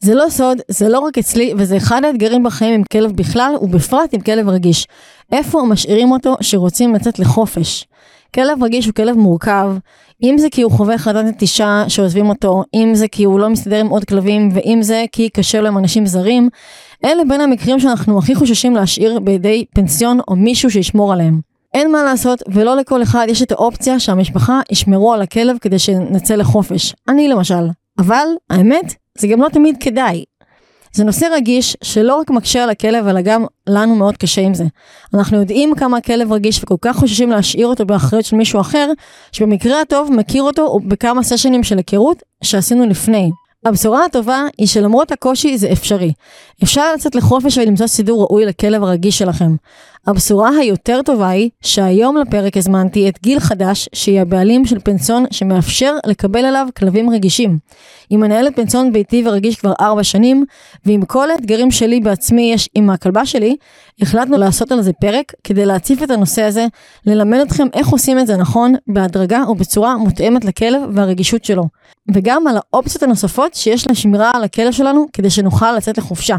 זה לא סוד, זה לא רק אצלי, וזה אחד האתגרים בחיים עם כלב בכלל, ובפרט עם כלב רגיש. איפה משאירים אותו שרוצים לצאת לחופש? כלב רגיש הוא כלב מורכב, אם זה כי הוא חווה חרדת נטישה שעוזבים אותו, אם זה כי הוא לא מסתדר עם עוד כלבים, ואם זה כי קשה לו עם אנשים זרים, אלה בין המקרים שאנחנו הכי חוששים להשאיר בידי פנסיון או מישהו שישמור עליהם. אין מה לעשות, ולא לכל אחד יש את האופציה שהמשפחה ישמרו על הכלב כדי שנצא לחופש. אני למשל. אבל, האמת, זה גם לא תמיד כדאי. זה נושא רגיש שלא רק מקשה על הכלב, אלא גם לנו מאוד קשה עם זה. אנחנו יודעים כמה הכלב רגיש וכל כך חוששים להשאיר אותו באחריות של מישהו אחר, שבמקרה הטוב מכיר אותו בכמה סשנים של היכרות שעשינו לפני. הבשורה הטובה היא שלמרות הקושי זה אפשרי. אפשר לצאת לחופש ולמצוא סידור ראוי לכלב הרגיש שלכם. הבשורה היותר טובה היא שהיום לפרק הזמנתי את גיל חדש, שהיא הבעלים של פנסיון שמאפשר לקבל אליו כלבים רגישים. היא מנהלת פנסיון ביתי ורגיש כבר ארבע שנים, ועם כל האתגרים שלי בעצמי יש עם הכלבה שלי, החלטנו לעשות על זה פרק כדי להציף את הנושא הזה, ללמד אתכם איך עושים את זה נכון, בהדרגה ובצורה מותאמת לכלב והרגישות שלו. וגם על האופציות הנוספות שיש לשמירה על הכלב שלנו כדי שנוכל לצאת לחופשה.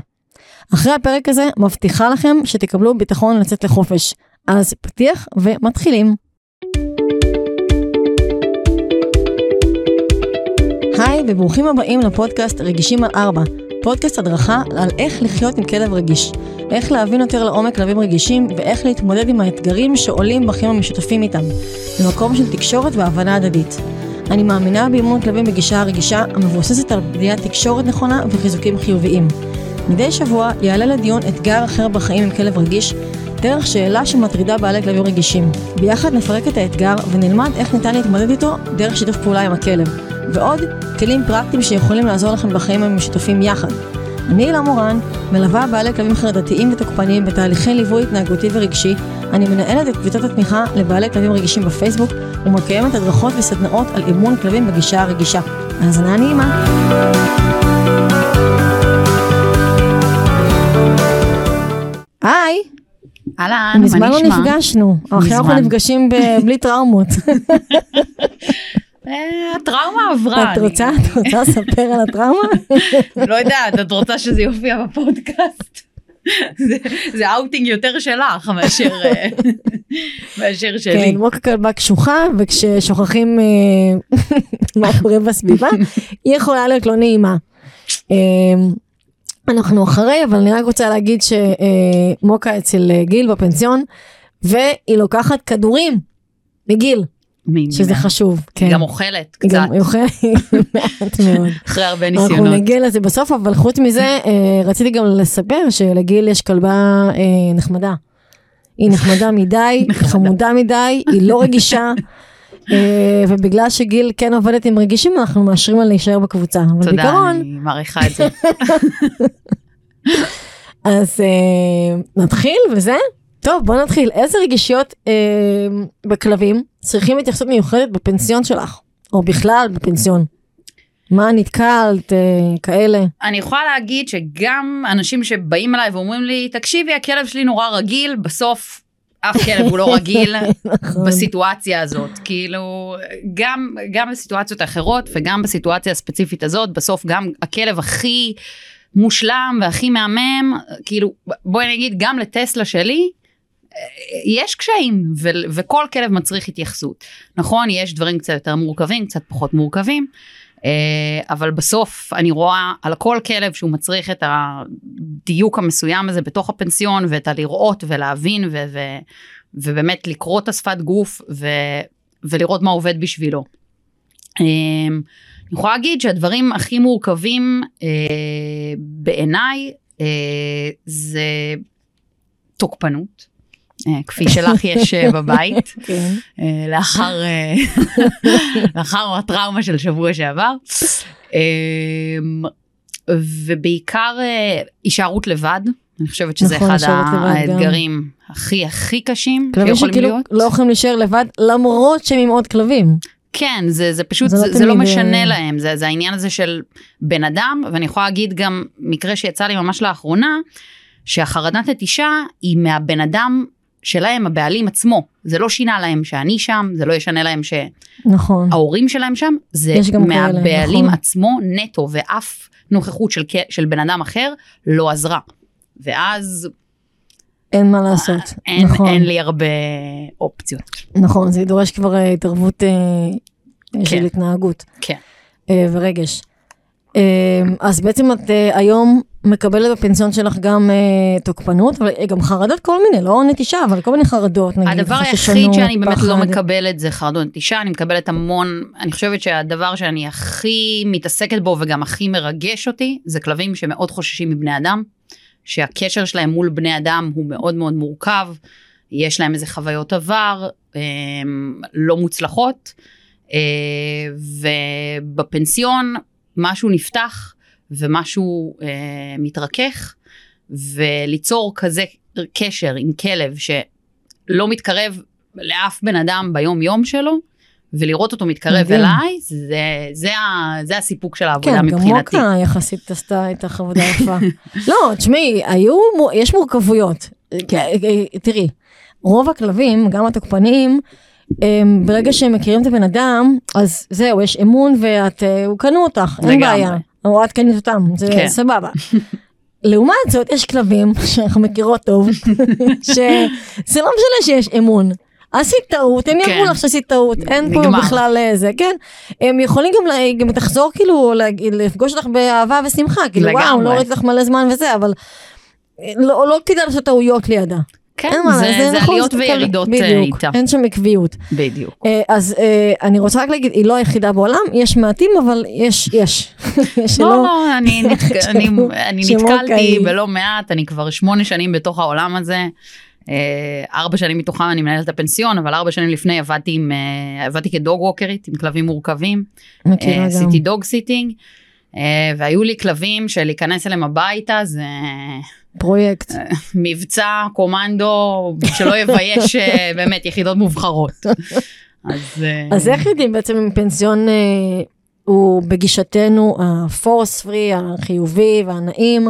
אחרי הפרק הזה, מבטיחה לכם שתקבלו ביטחון לצאת לחופש. אז פתיח ומתחילים. היי וברוכים הבאים לפודקאסט רגישים על ארבע, פודקאסט הדרכה על איך לחיות עם כלב רגיש, איך להבין יותר לעומק כלבים רגישים ואיך להתמודד עם האתגרים שעולים בחיים המשותפים איתם, במקום של תקשורת והבנה הדדית. אני מאמינה באימון כלבים בגישה הרגישה המבוססת על בניית תקשורת נכונה וחיזוקים חיוביים. מדי שבוע יעלה לדיון אתגר אחר בחיים עם כלב רגיש, דרך שאלה שמטרידה בעלי כלבים רגישים. ביחד נפרק את האתגר ונלמד איך ניתן להתמודד איתו דרך שיתוף פעולה עם הכלב. ועוד כלים פרקטיים שיכולים לעזור לכם בחיים המשותפים יחד. אני הילה מורן, מלווה בעלי כלבים חרדתיים ותוקפניים בתהליכי ליווי התנהגותי ורגשי. אני מנהלת את קבוצת התמיכה לבעלי כלבים רגישים בפייסבוק ומקיימת הדרכות וסדנאות על אימון כלבים בגישה הרגישה. האזנה נעימה. היי, אהלן, מה מזמן נשמע? לא נפגשנו, עכשיו אנחנו מזמן. נפגשים בלי טראומות. אה, הטראומה עברה. את רוצה את רוצה לספר על הטראומה? לא יודעת, את רוצה שזה יופיע בפודקאסט? זה- זה אאוטינג יותר שלך מאשר אה, מאשר שלי. כן, מוקה כלבה קשוחה, וכששוכחים אה, מה קורה בסביבה, היא יכולה להיות לא נעימה. אנחנו אחרי, אבל אני רק רוצה להגיד שמוקה אצל אה, גיל בפנסיון, והיא לוקחת כדורים מגיל, מי- שזה חשוב. כן. גם אוכלת קצת, גם היא אוכלת מעט מאוד. אחרי הרבה אנחנו ניסיונות. נגיע לזה בסוף, אבל חוץ מזה, אה, רציתי גם לספר שלגיל יש כלבה אה, נחמדה. היא נחמדה מדי, חמודה מדי, היא לא רגישה, ובגלל שגיל כן עובדת עם רגישים, אנחנו מאשרים לה להישאר בקבוצה. אבל תודה, בעיקרון, אני מעריכה את זה. אז אה, נתחיל וזה? טוב, בוא נתחיל. איזה רגישויות אה, בכלבים צריכים התייחסות מיוחדת בפנסיון שלך? או בכלל בפנסיון? מה נתקלת, אה, כאלה? אני יכולה להגיד שגם אנשים שבאים אליי ואומרים לי, תקשיבי, הכלב שלי נורא רגיל, בסוף אף כלב הוא לא רגיל נכון. בסיטואציה הזאת. כאילו, גם, גם בסיטואציות אחרות וגם בסיטואציה הספציפית הזאת, בסוף גם הכלב הכי מושלם והכי מהמם, כאילו, בואי נגיד, גם לטסלה שלי, אה, יש קשיים ו- וכל כלב מצריך התייחסות. נכון, יש דברים קצת יותר מורכבים, קצת פחות מורכבים, אבל בסוף אני רואה על כל כלב שהוא מצריך את הדיוק המסוים הזה בתוך הפנסיון ואת הלראות ולהבין ו- ו- ובאמת לקרוא את השפת גוף ו- ולראות מה עובד בשבילו. אה, אני יכולה להגיד שהדברים הכי מורכבים אה, בעיניי אה, זה תוקפנות. אה, כפי שלך יש אה, בבית. כן. אה, לאחר לאחר הטראומה של שבוע שעבר. אה, ובעיקר הישארות לבד, אני חושבת שזה נכון, אחד. האתגרים הכי הכי קשים שיכולים שכאילו להיות. לא יכולים להישאר לבד למרות שהם עם עוד כלבים. כן, זה, זה פשוט, זה זה, לא זה לא משנה להם, זה, זה העניין הזה של בן אדם, ואני יכולה להגיד גם מקרה שיצא לי ממש לאחרונה, שהחרדת נטישה היא מהבן אדם שלהם, הבעלים עצמו. זה לא שינה להם שאני שם, זה לא ישנה להם שההורים נכון. שלהם שם, זה מהבעלים נכון. עצמו נטו, ואף נוכחות של, של בן אדם אחר לא עזרה. ואז אין מה לעשות. אין, נכון, אין לי הרבה אופציות. נכון, זה דורש כבר אה, התערבות אה, של כן. התנהגות כן. אה, ורגש. אה, אז בעצם את אה, היום מקבלת בפנסיון שלך גם אה, תוקפנות, אבל אה, גם חרדות כל מיני, לא נטישה, אבל כל מיני חרדות, נגיד, הדבר היחיד שאני באמת לא פחד. מקבלת זה חרדות נטישה, אני מקבלת המון, אני חושבת שהדבר שאני הכי מתעסקת בו וגם הכי מרגש אותי, זה כלבים שמאוד חוששים מבני אדם, שהקשר שלהם מול בני אדם הוא מאוד מאוד מורכב, יש להם איזה חוויות עבר הם, לא מוצלחות, ובפנסיון משהו נפתח ומשהו אה, מתרכך, וליצור כזה קשר עם כלב שלא מתקרב לאף בן אדם ביום יום שלו, ולראות אותו מתקרב מדהים. אליי, זה, זה, ה- זה הסיפוק של העבודה כן, גם מבחינתי. מוקה יחסית עשתה את העבודה יפה. לא, תשמעי, היו, יש מורכבויות. כן. תראי, רוב הכלבים, גם התוקפניים, הם, ברגע שהם מכירים את הבן אדם, אז זהו, יש אמון ואת, אה, הוא קנו אותך, אין. בעיה. או את קנית אותם, זה כן. סבבה. לעומת זאת, יש כלבים שאנחנו מכירות טוב, שזה לא משנה שיש אמון. עשית טעות, הם כן. יראו לך שעשית טעות, אין פה. בכלל אה, זה, כן. הם יכולים גם, תחזור כאילו, לפגוש אותך באהבה ושמחה, כאילו וואו. לא ראיתי לך מלא זמן וזה, אבל אה, לא, לא כדאי לעשות טעויות לידה. כן, מה, זה, זה, נכון, עליות זה. וירידות אה, בדיוק, איתה. אין שם עקביות. בדיוק. אה, אז אה, אני רוצה רק להגיד, היא לא היחידה בעולם, יש מעטים, אבל יש, יש. שלא- לא, לא, אני, נתק... אני, אני נתקלתי בלא מעט, אני כבר שמונה שנים בתוך העולם הזה. ארבע שנים מתוכם אני מנהלת את הפנסיון, אבל ארבע שנים לפני עבדתי, עם, עבדתי כ dog walker ית עם כלבים מורכבים. עשיתי dog sitting. והיו לי כלבים שלהיכנס אליהם הביתה זה פרויקט. מבצע קומנדו שלא יבייש אה, באמת יחידות מובחרות. אז, אה, אז איך יודעים בעצם אם פנסיון אה, הוא בגישתנו ה force free, החיובי והנעים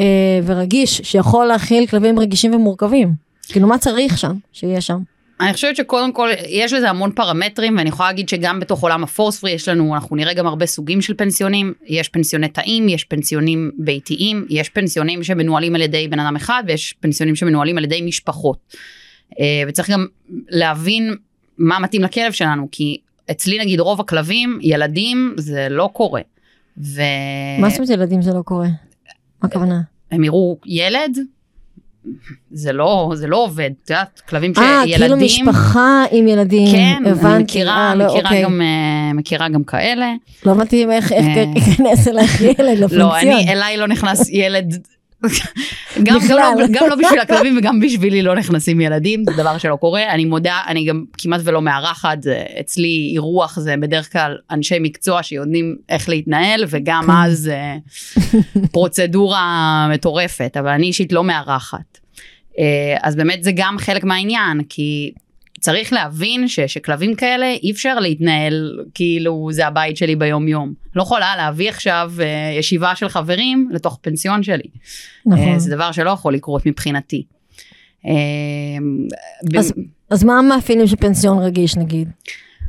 אה, ורגיש, שיכול להכיל כלבים רגישים ומורכבים? כאילו מה צריך שם, שיהיה שם? אני חושבת שקודם כל יש לזה המון פרמטרים ואני יכולה להגיד שגם בתוך עולם הפורס פרי יש לנו אנחנו נראה גם הרבה סוגים של פנסיונים יש פנסיוני תאים יש פנסיונים ביתיים יש פנסיונים שמנוהלים על ידי בן אדם אחד ויש פנסיונים שמנוהלים על ידי משפחות. אה, וצריך גם להבין מה מתאים לכלב שלנו כי אצלי נגיד רוב הכלבים ילדים זה לא קורה. והם מה זאת אומרת ילדים זה לא קורה? מה הכוונה? יראו ילד. זה לא זה לא עובד את יודעת כלבים אה, שילדים כאילו משפחה עם ילדים. כן, הבנתי. אני מכירה, אה, לא, מכירה, אוקיי. גם, אה, מכירה גם כאלה. לא הבנתי איך איך אה. ייכנס אלייך ילד לפנסיון. לא, אני, אליי לא נכנס ילד, גם. לא, גם לא בשביל הכלבים וגם בשבילי לא נכנסים ילדים, זה דבר שלא קורה. אני מודה, אני גם כמעט ולא מארחת, אצלי אירוח זה בדרך כלל אנשי מקצוע שיודעים איך להתנהל, וגם כן. אז אה, פרוצדורה מטורפת, אבל אני אישית לא מארחת. אה, אז באמת זה גם חלק מהעניין, כי צריך להבין ש, שכלבים כאלה אי אפשר להתנהל כאילו זה הבית שלי ביום יום. לא יכולה להביא עכשיו אה, ישיבה של חברים לתוך פנסיון שלי. נכון. אה, זה דבר שלא יכול לקרות מבחינתי. אה, ב- אז- אז מה המאפיינים של פנסיון רגיש נגיד?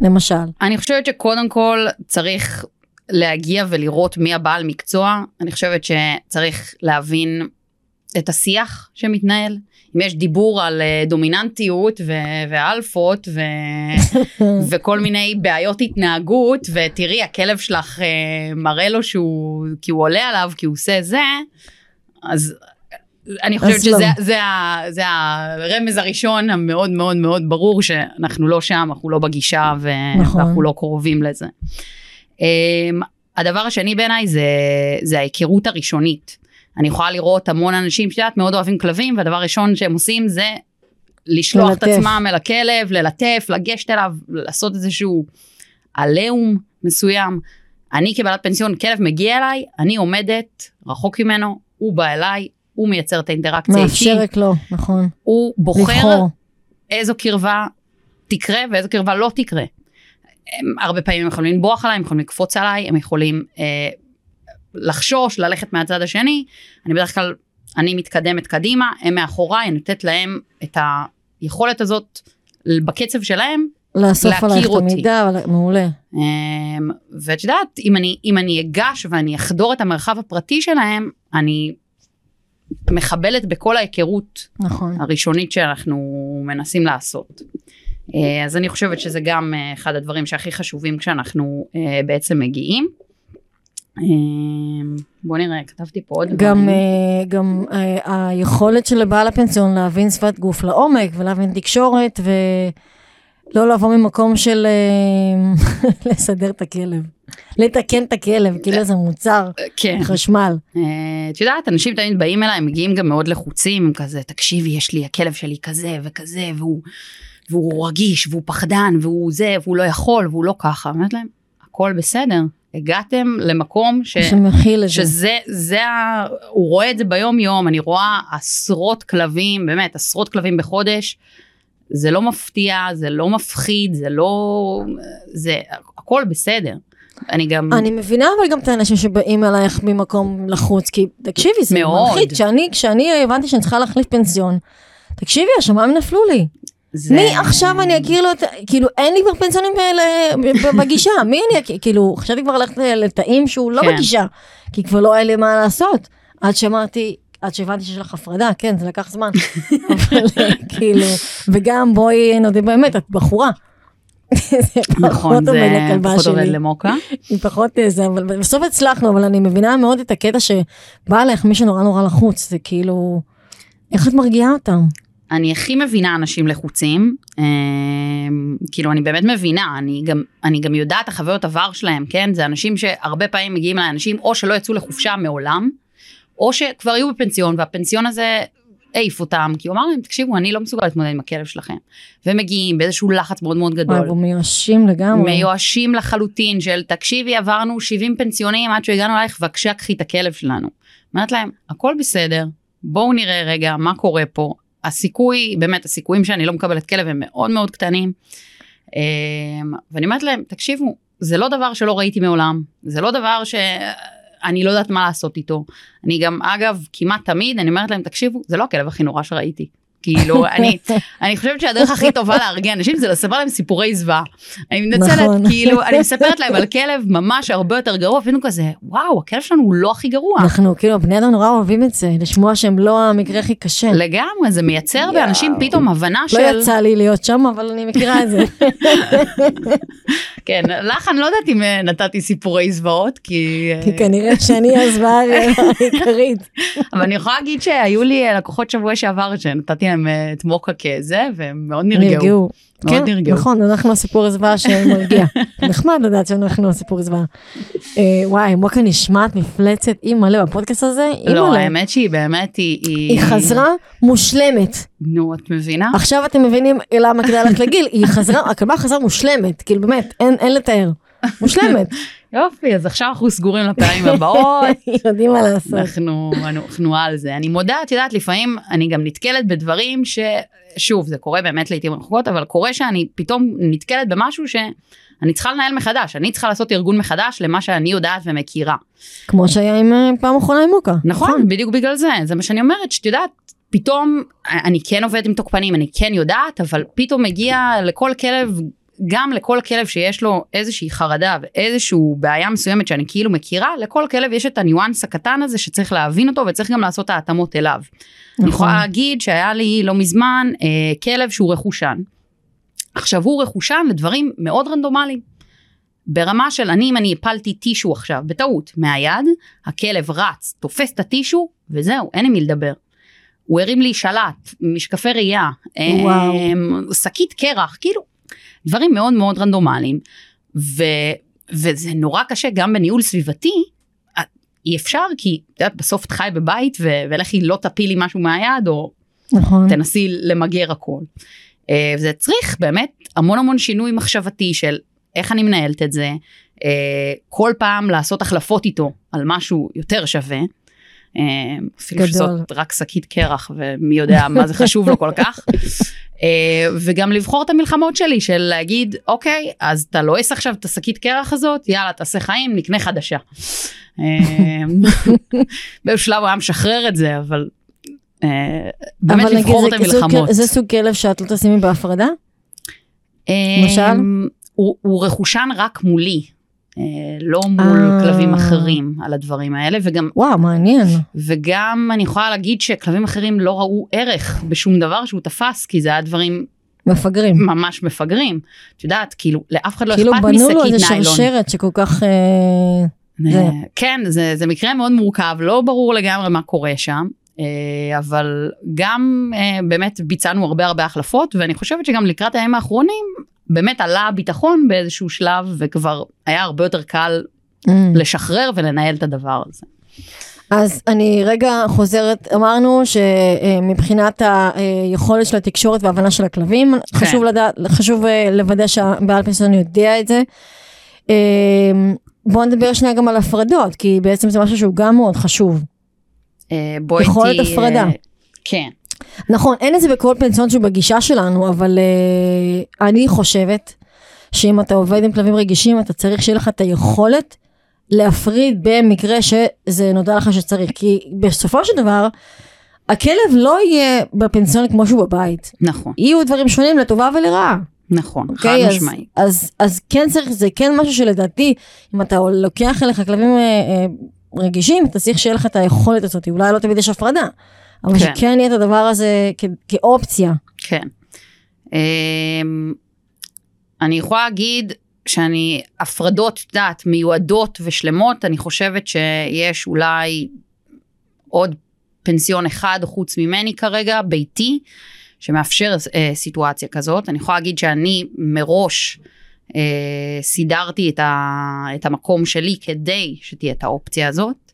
למשל. אני חושבת שקודם כל צריך להגיע ולראות מי הבעל מקצוע. אני חושבת שצריך להבין את השיח שמתנהל. אם יש דיבור על אה, דומיננטיות ו- ואלפות ו- וכל מיני בעיות התנהגות ותראי הכלב שלך אה, מראה לו שהוא כי הוא עולה עליו כי הוא עושה זה אז אני חושבת אז לא. שזה זה, זה הרמז הראשון המאוד מאוד מאוד ברור שאנחנו לא שם אנחנו לא בגישה ו- נכון. ואנחנו לא קרובים לזה. אמ, הדבר השני בעיניי זה, זה ההיכרות הראשונית. אני יכולה לראות המון אנשים שאת מאוד אוהבים כלבים והדבר הראשון שהם עושים זה לשלוח את ללטף. עצמם אל הכלב, ללטף, לגשת אליו, לעשות איזשהו עליהום מסוים. אני כבעלת פנסיון, כלב מגיע אליי, אני עומדת רחוק ממנו, הוא בא אליי, הוא מייצר את האינטראקציה איתי, מאפשרת לו, נכון. הוא בוחר לבחור. איזו קרבה תקרה ואיזו קרבה לא תקרה. הם, הרבה פעמים הם יכולים לנבוח עליי, הם יכולים לקפוץ עליי, הם יכולים אה, לחשוש, ללכת מהצד השני. אני בדרך כלל, אני מתקדמת קדימה, הם מאחוריי, אני נותנת להם את היכולת הזאת בקצב שלהם לאסוף עלייך את. המידע, מעולה. אמ, ואת יודעת, אם אני, אם אני אגש ואני אחדור את המרחב הפרטי שלהם, אני מחבלת בכל ההיכרות נכון. הראשונית שאנחנו מנסים לעשות. אה, אז אני חושבת שזה גם אה, אחד הדברים שהכי חשובים כשאנחנו אה, בעצם מגיעים. אה, בוא נראה, כתבתי פה עוד גם, דברים. אה, גם אה, היכולת של בעל הפנסיון להבין שפת גוף לעומק ולהבין תקשורת ולא לבוא ממקום של אה, לסדר את הכלב. לתקן את הכלב, כאילו זה מוצר, כן. חשמל. את יודעת, אנשים תמיד באים אליי, מגיעים גם מאוד לחוצים, הם כזה, תקשיבי, יש לי, הכלב שלי כזה וכזה, והוא, והוא רגיש, והוא פחדן, והוא זה, והוא לא יכול, והוא לא ככה. אני אומרת להם, הכל בסדר, הגעתם למקום ש... שמכיל את זה. שזה, זה ה... הוא רואה את זה ביום יום, אני רואה עשרות כלבים, באמת, עשרות כלבים בחודש. זה לא מפתיע, זה לא מפחיד, זה לא... זה... הכל בסדר. אני גם... אני מבינה אבל גם את האנשים שבאים אלייך ממקום לחוץ, כי תקשיבי, זה מאוד. מלחיץ. כשאני, כשאני הבנתי שאני צריכה להחליף פנסיון, תקשיבי, השמיים נפלו לי. זה... מי עכשיו אני אכיר לו את, כאילו אין לי כבר פנסיונים ב- בגישה, מי אני אכיר, כאילו חשבתי כבר ללכת לתאים שהוא לא כן. בגישה, כי כבר לא היה לי מה לעשות, עד שאמרתי, עד שהבנתי שיש לך הפרדה, כן זה לקח זמן, אבל אה, כאילו, וגם בואי נודה באמת, את בחורה. נכון, זה פחות עובד למוקה. היא פחות אה, זה, אבל בסוף הצלחנו, אבל אני מבינה מאוד את הקטע שבא לך מי שנורא נורא לחוץ, זה כאילו, איך את מרגיעה אותם? אני הכי מבינה אנשים לחוצים, אה, כאילו אני באמת מבינה, אני גם, אני גם יודעת החוויות עבר שלהם, כן? זה אנשים שהרבה פעמים מגיעים אליי אנשים או שלא יצאו לחופשה מעולם, או שכבר היו בפנסיון והפנסיון הזה העיף אותם, כי הוא אמר להם, תקשיבו, אני לא מסוגל להתמודד עם הכלב שלכם. והם מגיעים באיזשהו לחץ מאוד מאוד גדול. וואו, מיואשים לגמרי. מיואשים לחלוטין של תקשיבי עברנו 70 פנסיונים עד שהגענו אלייך בבקשה קחי את הכלב שלנו. אומרת להם הכל בסדר בואו נראה רגע מה קורה פה הסיכוי באמת הסיכויים שאני לא מקבלת כלב הם מאוד מאוד קטנים. אמ, ואני אומרת להם תקשיבו זה לא דבר שלא ראיתי מעולם זה לא דבר שאני לא יודעת מה לעשות איתו. אני גם אגב כמעט תמיד אני אומרת להם תקשיבו זה לא הכלב הכי נורא שראיתי. כאילו אני אני חושבת שהדרך הכי טובה להרגיע אנשים זה לספר להם סיפורי זוועה. אני מתנצלת נכון. כאילו אני מספרת להם על כלב ממש הרבה יותר גרוע אפילו כזה וואו הכלב שלנו הוא לא הכי גרוע. אנחנו כאילו בני אדם נורא אוהבים את זה, לשמוע שהם לא המקרה הכי קשה. לגמרי זה מייצר באנשים פתאום הבנה לא של יצא לי להיות שם, אבל אני מכירה את זה. כן לך אני לא יודעת אם אה, נתתי סיפורי זוועות כי אה, כי כנראה שאני הזוועה העיקרית. אבל אני יכולה להגיד שהיו לי אה, לקוחות שבוע שעבר שנתתי להם אה, את מוקה כזה והם מאוד נרגעו. נרגעו. מאוד כן, נרגעו. נכון, אנחנו הסיפור הזוועה שמרגיע. נחמד לדעת שאנחנו הסיפור הזוועה. אה, וואי, מוקה נשמעת מפלצת אימא'לה בפודקאסט הזה, לא אימא'לה. האמת שהיא באמת היא היא חזרה מושלמת. נו את מבינה? עכשיו אתם מבינים למה כדאי ללכת לגיל, היא חזרה, הכלבה חזרה מושלמת, כאילו באמת, אין אין לתאר. מושלמת. יופי אז עכשיו אנחנו סגורים לפעמים הבאות. יודעים מה לעשות. אנחנו, אנחנו על זה. אני מודה, את יודעת, לפעמים אני גם נתקלת בדברים ששוב, זה קורה באמת לעיתים רחוקות, אבל קורה שאני פתאום נתקלת במשהו שאני צריכה לנהל מחדש, אני צריכה לעשות ארגון מחדש למה שאני יודעת ומכירה. כמו שהיה עם אה, פעם אחרונה עם מוקה. נכון, בדיוק בגלל זה, זה מה שאני אומרת, שאת יודעת, פתאום אני כן עובדת עם תוקפנים, אני כן יודעת, אבל פתאום מגיע לכל כלב, גם לכל כלב שיש לו איזושהי חרדה ואיזושהי בעיה מסוימת שאני כאילו מכירה, לכל כלב יש את הניואנס הקטן הזה שצריך להבין אותו וצריך גם לעשות את ההתאמות אליו. אני נכון. יכולה להגיד שהיה לי לא מזמן אה, כלב שהוא רכושן. עכשיו הוא רכושן לדברים מאוד רנדומליים. ברמה של אני אם אני הפלתי טישו עכשיו בטעות מהיד, הכלב רץ, תופס את הטישו וזהו, אין עם מי לדבר. הוא הרים לי שלט, משקפי ראייה. אה, שקית קרח, כאילו דברים מאוד מאוד רנדומליים. ו, וזה נורא קשה גם בניהול סביבתי, אה, אי אפשר כי את יודעת בסוף את חי בבית ו- ולכי לא תפילי משהו מהיד או נכון. תנסי למגר הכל. אה, זה צריך באמת המון המון שינוי מחשבתי של איך אני מנהלת את זה, אה, כל פעם לעשות החלפות איתו על משהו יותר שווה. אה, אפילו גדול. שזאת רק שקית קרח ומי יודע מה זה חשוב לו כל כך. אה, וגם לבחור את המלחמות שלי של להגיד אוקיי אז אתה לועס עכשיו את השקית קרח הזאת יאללה תעשה חיים נקנה חדשה. אה, באיזשהו שלב הוא היה משחרר את זה אבל אה, באמת לבחור את המלחמות. זה סוג כלב שאת לא תשימי בהפרדה? למשל? אמ, הוא, הוא רכושן רק מולי, לא מול אה. כלבים אחרים על הדברים האלה, וגם, וואו, מעניין. וגם אני יכולה להגיד שכלבים אחרים לא ראו ערך בשום דבר שהוא תפס, כי זה היה דברים מפגרים. ממש מפגרים. את יודעת, כאילו, לאף אחד לא כאילו אכפת בנו לו איזה ניילון. שרשרת שכל כך... אה, אה, זה- כן, זה, זה מקרה מאוד מורכב, לא ברור לגמרי מה קורה שם. אה, אבל גם אה, באמת ביצענו הרבה הרבה החלפות ואני חושבת שגם לקראת הימים האחרונים באמת עלה הביטחון באיזשהו שלב וכבר היה הרבה יותר קל אמ. לשחרר ולנהל את הדבר הזה. אז אני רגע חוזרת, אמרנו שמבחינת היכולת של התקשורת וההבנה של הכלבים, כן. חשוב לדעת, חשוב אה, לוודא שהבעל פנסיון יודע את זה. אה, בואו נדבר שנייה גם על הפרדות, כי בעצם זה משהו שהוא גם מאוד חשוב. אה, בואי יכולת הפרדה. כן. נכון, אין את זה בכל פנסיון שהוא בגישה שלנו, אבל uh, אני חושבת שאם אתה עובד עם כלבים רגישים, אתה צריך שיהיה לך את היכולת להפריד במקרה שזה נודע לך שצריך, כי בסופו של דבר, הכלב לא יהיה בפנסיון כמו שהוא בבית. נכון, יהיו דברים שונים לטובה ולרעה. נכון, חד אוקיי? אז, משמעי. אז, אז כן צריך, זה כן משהו שלדעתי, אם אתה לוקח אליך כלבים אה, אה, רגישים, אתה צריך שיהיה לך את היכולת הזאת, אולי לא תמיד יש הפרדה, אבל כן. שכן יהיה את הדבר הזה כ- כאופציה. כן. אמ, אני יכולה להגיד שאני, הפרדות, את יודעת, מיועדות ושלמות, אני חושבת שיש אולי עוד פנסיון אחד חוץ ממני כרגע, ביתי, שמאפשר אה, סיטואציה כזאת. אני יכולה להגיד שאני מראש אה, סידרתי את, ה, את המקום שלי כדי שתהיה את האופציה הזאת.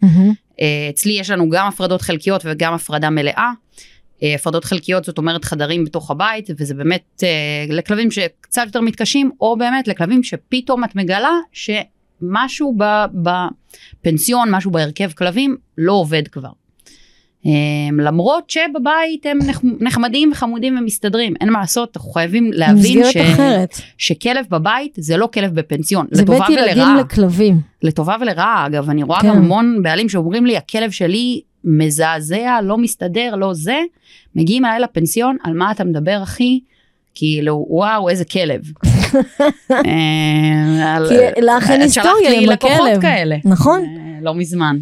אה, אצלי יש לנו גם הפרדות חלקיות וגם הפרדה מלאה. אה, הפרדות חלקיות זאת אומרת חדרים בתוך הבית וזה באמת אה, לכלבים שקצת יותר מתקשים או באמת לכלבים שפתאום את מגלה שמשהו בפנסיון משהו בהרכב כלבים לא עובד כבר. אה, למרות שבבית הם נחמ- נחמדים וחמודים ומסתדרים אין מה לעשות אנחנו חייבים להבין ש... אחרת. שכלב בבית זה לא כלב בפנסיון זה לטובה בית ילדים. לכלבים. לטובה ולרעה אגב אני רואה כן. גם המון בעלים שאומרים לי הכלב שלי מזעזע לא מסתדר לא זה מגיעים אליי לפנסיון על מה אתה מדבר אחי כאילו וואו איזה כלב. אה, כי לך אין שלחת היסטוריה לי עם לקוחות הכלב. כאלה נכון? אה, לא מזמן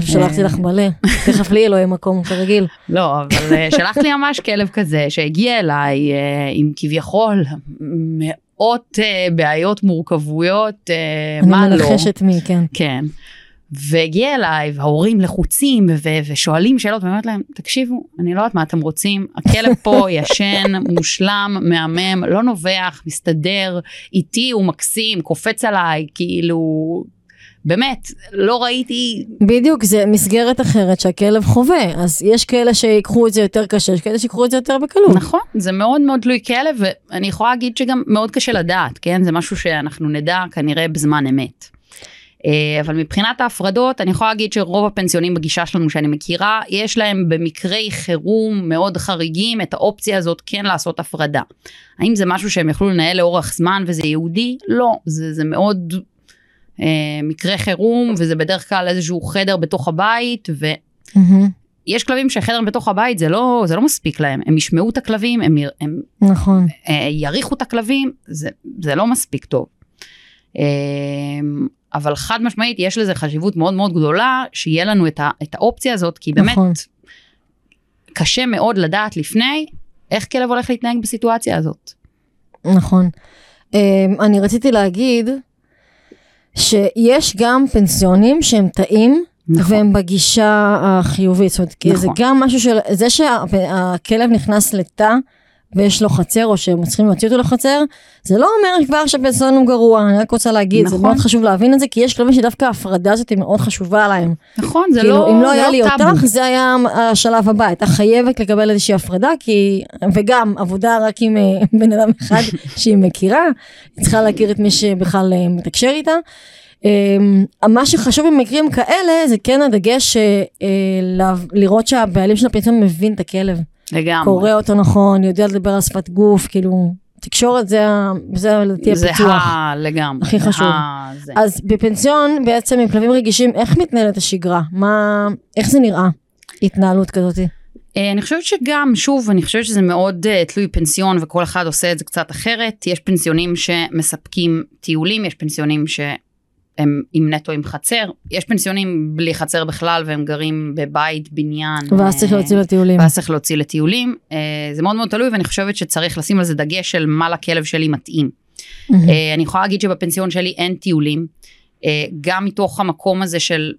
שלחתי לך מלא. תכף לי לא יהיה מקום כרגיל. לא אבל אה, שלחת לי ממש כלב כזה שהגיע אליי אה, עם כביכול מאות אה, בעיות מורכבויות אה, אני מה לא. מנחשת מי, כן. כן. והגיע אליי וההורים לחוצים ו- ושואלים שאלות ואני אומרת להם תקשיבו אני לא יודעת מה אתם רוצים הכלב פה ישן מושלם מהמם לא נובח מסתדר איתי הוא מקסים קופץ עליי כאילו באמת לא ראיתי בדיוק, זה מסגרת אחרת שהכלב חווה. אז יש כאלה שיקחו את זה יותר קשה, יש כאלה שיקחו את זה יותר בקלות. נכון זה מאוד מאוד תלוי כלב ואני יכולה להגיד שגם מאוד קשה לדעת כן זה משהו שאנחנו נדע כנראה בזמן אמת. אה, אבל מבחינת ההפרדות אני יכולה להגיד שרוב הפנסיונים בגישה שלנו שאני מכירה יש להם במקרי חירום מאוד חריגים את האופציה הזאת כן לעשות הפרדה. האם זה משהו שהם יכלו לנהל לאורך זמן וזה יהודי? לא זה, זה מאוד אה, מקרה חירום וזה בדרך כלל איזשהו חדר בתוך הבית ו... יש כלבים שחדר בתוך הבית זה לא זה לא מספיק להם הם ישמעו את הכלבים הם, הם נכון. אה, יריחו את הכלבים זה, זה לא מספיק טוב. אבל חד משמעית יש לזה חשיבות מאוד מאוד גדולה שיהיה לנו את, ה, את האופציה הזאת כי באמת נכון. קשה מאוד לדעת לפני איך כלב הולך להתנהג בסיטואציה הזאת. נכון. Um, אני רציתי להגיד שיש גם פנסיונים שהם טעים נכון. והם בגישה החיובית, זאת אומרת, כי זה נכון. גם משהו של, זה שהכלב נכנס לתא ויש לו חצר או שהם צריכים להוציא אותו לחצר, זה לא אומר כבר שהפנסיון הוא גרוע, אני רק רוצה להגיד, זה נכון. מאוד חשוב להבין את זה, כי יש כלבים שדווקא ההפרדה הזאת היא מאוד חשובה להם. נכון זה כאילו, לא אם לא זה היה לי טאבו. אותך, זה היה השלב הבא, הייתה חייבת לקבל איזושהי הפרדה, כי, וגם עבודה רק עם אה, בן אדם אחד שהיא מכירה, היא צריכה להכיר את מי שבכלל אה, מתקשר איתה. אה, מה שחשוב במקרים כאלה, זה כן הדגש אה, לראות שהבעלים של הפנסיון מבין את הכלב, לגמרי. קורא אותו נכון, יודע לדבר על שפת גוף, כאילו, תקשורת זה, זה לדעתי זה הפיתוח. ה... לגמרי. הכי זה חשוב. ה- זה. אז בפנסיון בעצם עם כלבים רגישים איך מתנהלת השגרה? מה, איך זה נראה? התנהלות כזאת? אה, אני חושבת שגם, שוב, אני חושבת שזה מאוד uh, תלוי פנסיון וכל אחד עושה את זה קצת אחרת. יש פנסיונים שמספקים טיולים, יש פנסיונים שהם עם נטו עם חצר, יש פנסיונים בלי חצר בכלל והם גרים בבית, בניין. ואז צריך להוציא לטיולים. ואז צריך להוציא לטיולים. Uh, זה מאוד מאוד תלוי ואני חושבת שצריך לשים על זה דגש של מה לכלב שלי מתאים. Uh, אני יכולה להגיד שבפנסיון שלי אין טיולים, גם מתוך המקום הזה של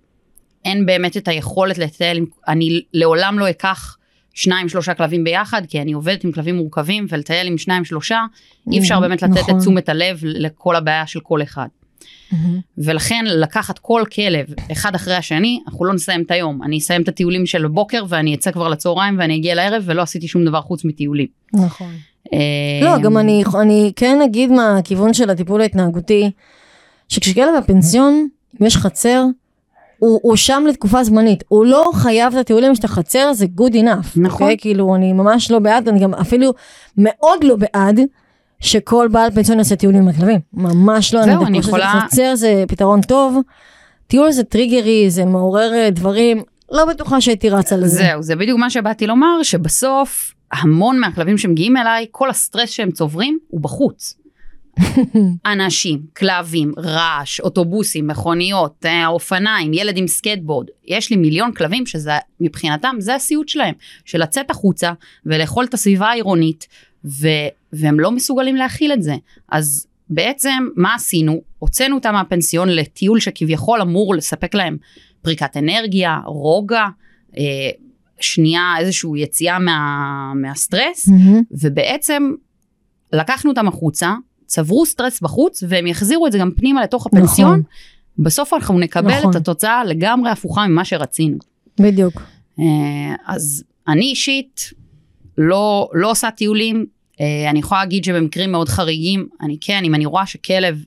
אין באמת את היכולת לטייל, אני לעולם לא אקח שניים שלושה כלבים ביחד כי אני עובדת עם כלבים מורכבים ולטייל עם שניים שלושה אי אפשר באמת לתת נכון. את תשומת הלב לכל הבעיה של כל אחד. ולכן לקחת כל כלב אחד אחרי השני אנחנו לא נסיים את היום אני אסיים את הטיולים של הבוקר ואני אצא כבר לצהריים ואני אגיע לערב ולא עשיתי שום דבר חוץ מטיולים. נכון. אה, לא, גם אני, אני כן אגיד מהכיוון של הטיפול ההתנהגותי, שכשכלב בפנסיון, אם יש חצר, הוא, הוא שם לתקופה זמנית, הוא לא חייב את הטיולים של החצר, זה good enough. נכון. אוקיי? כאילו, אני ממש לא בעד, אני גם אפילו מאוד לא בעד. שכל בעל פנסיון יעשה טיולים עם הכלבים, ממש לא, זהו, אני יכולה- שחצר זה פתרון טוב, טיול זה טריגרי, זה מעורר אה, דברים, לא בטוחה שהייתי רצה לזה. זהו זה בדיוק מה שבאתי לומר שבסוף המון מהכלבים שמגיעים אליי כל הסטרס שהם צוברים הוא בחוץ. אנשים, כלבים, רעש, אוטובוסים, מכוניות, אה, אופניים, ילד עם סקייטבורד. יש לי מיליון כלבים שזה מבחינתם זה הסיוט שלהם, של לצאת החוצה ולהכיל את הסביבה העירונית ו- והם לא מסוגלים להכיל את זה. אז בעצם מה עשינו? הוצאנו אותם מהפנסיון לטיול שכביכול אמור לספק להם פריקת אנרגיה, רוגע, אה, שנייה איזושהי יציאה מה, מהסטרס, מהמם. ובעצם לקחנו אותם החוצה, צברו סטרס בחוץ, והם יחזירו את זה גם פנימה לתוך הפנסיון. נכון. בסוף אנחנו נקבל נכון. את התוצאה לגמרי הפוכה ממה שרצינו. בדיוק. אה, אז אני אישית לא, לא עושה טיולים, אה, אני יכולה להגיד שבמקרים מאוד חריגים, אני כן, אם אני רואה שכלב,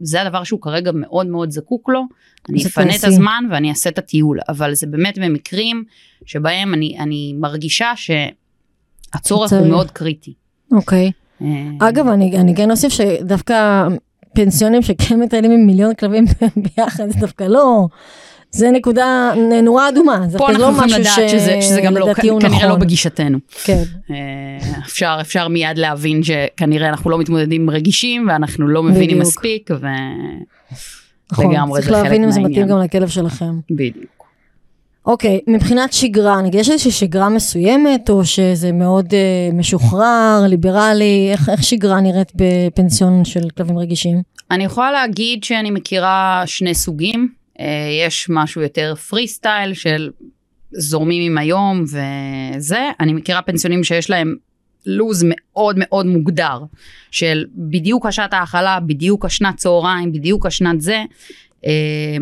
זה הדבר שהוא כרגע מאוד מאוד זקוק לו, אני אפנה את. הזמן ואני אעשה את הטיול, אבל זה באמת במקרים שבהם אני, אני מרגישה שהצורך הוא. מאוד קריטי. אוקיי. אה, אגב, אני, אני כן אוסיף שדווקא פנסיונים שכן מטיילים עם מיליון כלבים ביחד, זה דווקא לא, זה נקודה נורה אדומה, פה אנחנו לא יכולים משהו לדעת שזה, שזה גם לא, כנראה לא נכון. בגישתנו. כן, אה, אפשר, אפשר מיד להבין שכנראה אנחנו לא מתמודדים רגישים ואנחנו לא מבינים בדיוק. מספיק ו... נכון, לגמרי, צריך זה להבין חלק אם זה מתאים מהעניין. גם לכלב שלכם. בדיוק. אוקיי, מבחינת שגרה, נגיד יש איזושהי שגרה מסוימת, או שזה מאוד אה, משוחרר, ליברלי, איך, איך שגרה נראית בפנסיון של כלבים רגישים? אני יכולה להגיד שאני מכירה שני סוגים. אה, יש משהו יותר פרי סטייל של זורמים עם היום וזה. אני מכירה פנסיונים שיש להם לו"ז מאוד מאוד מוגדר של בדיוק השעת האכלה, בדיוק השנת צהריים, בדיוק השנת זה. אה,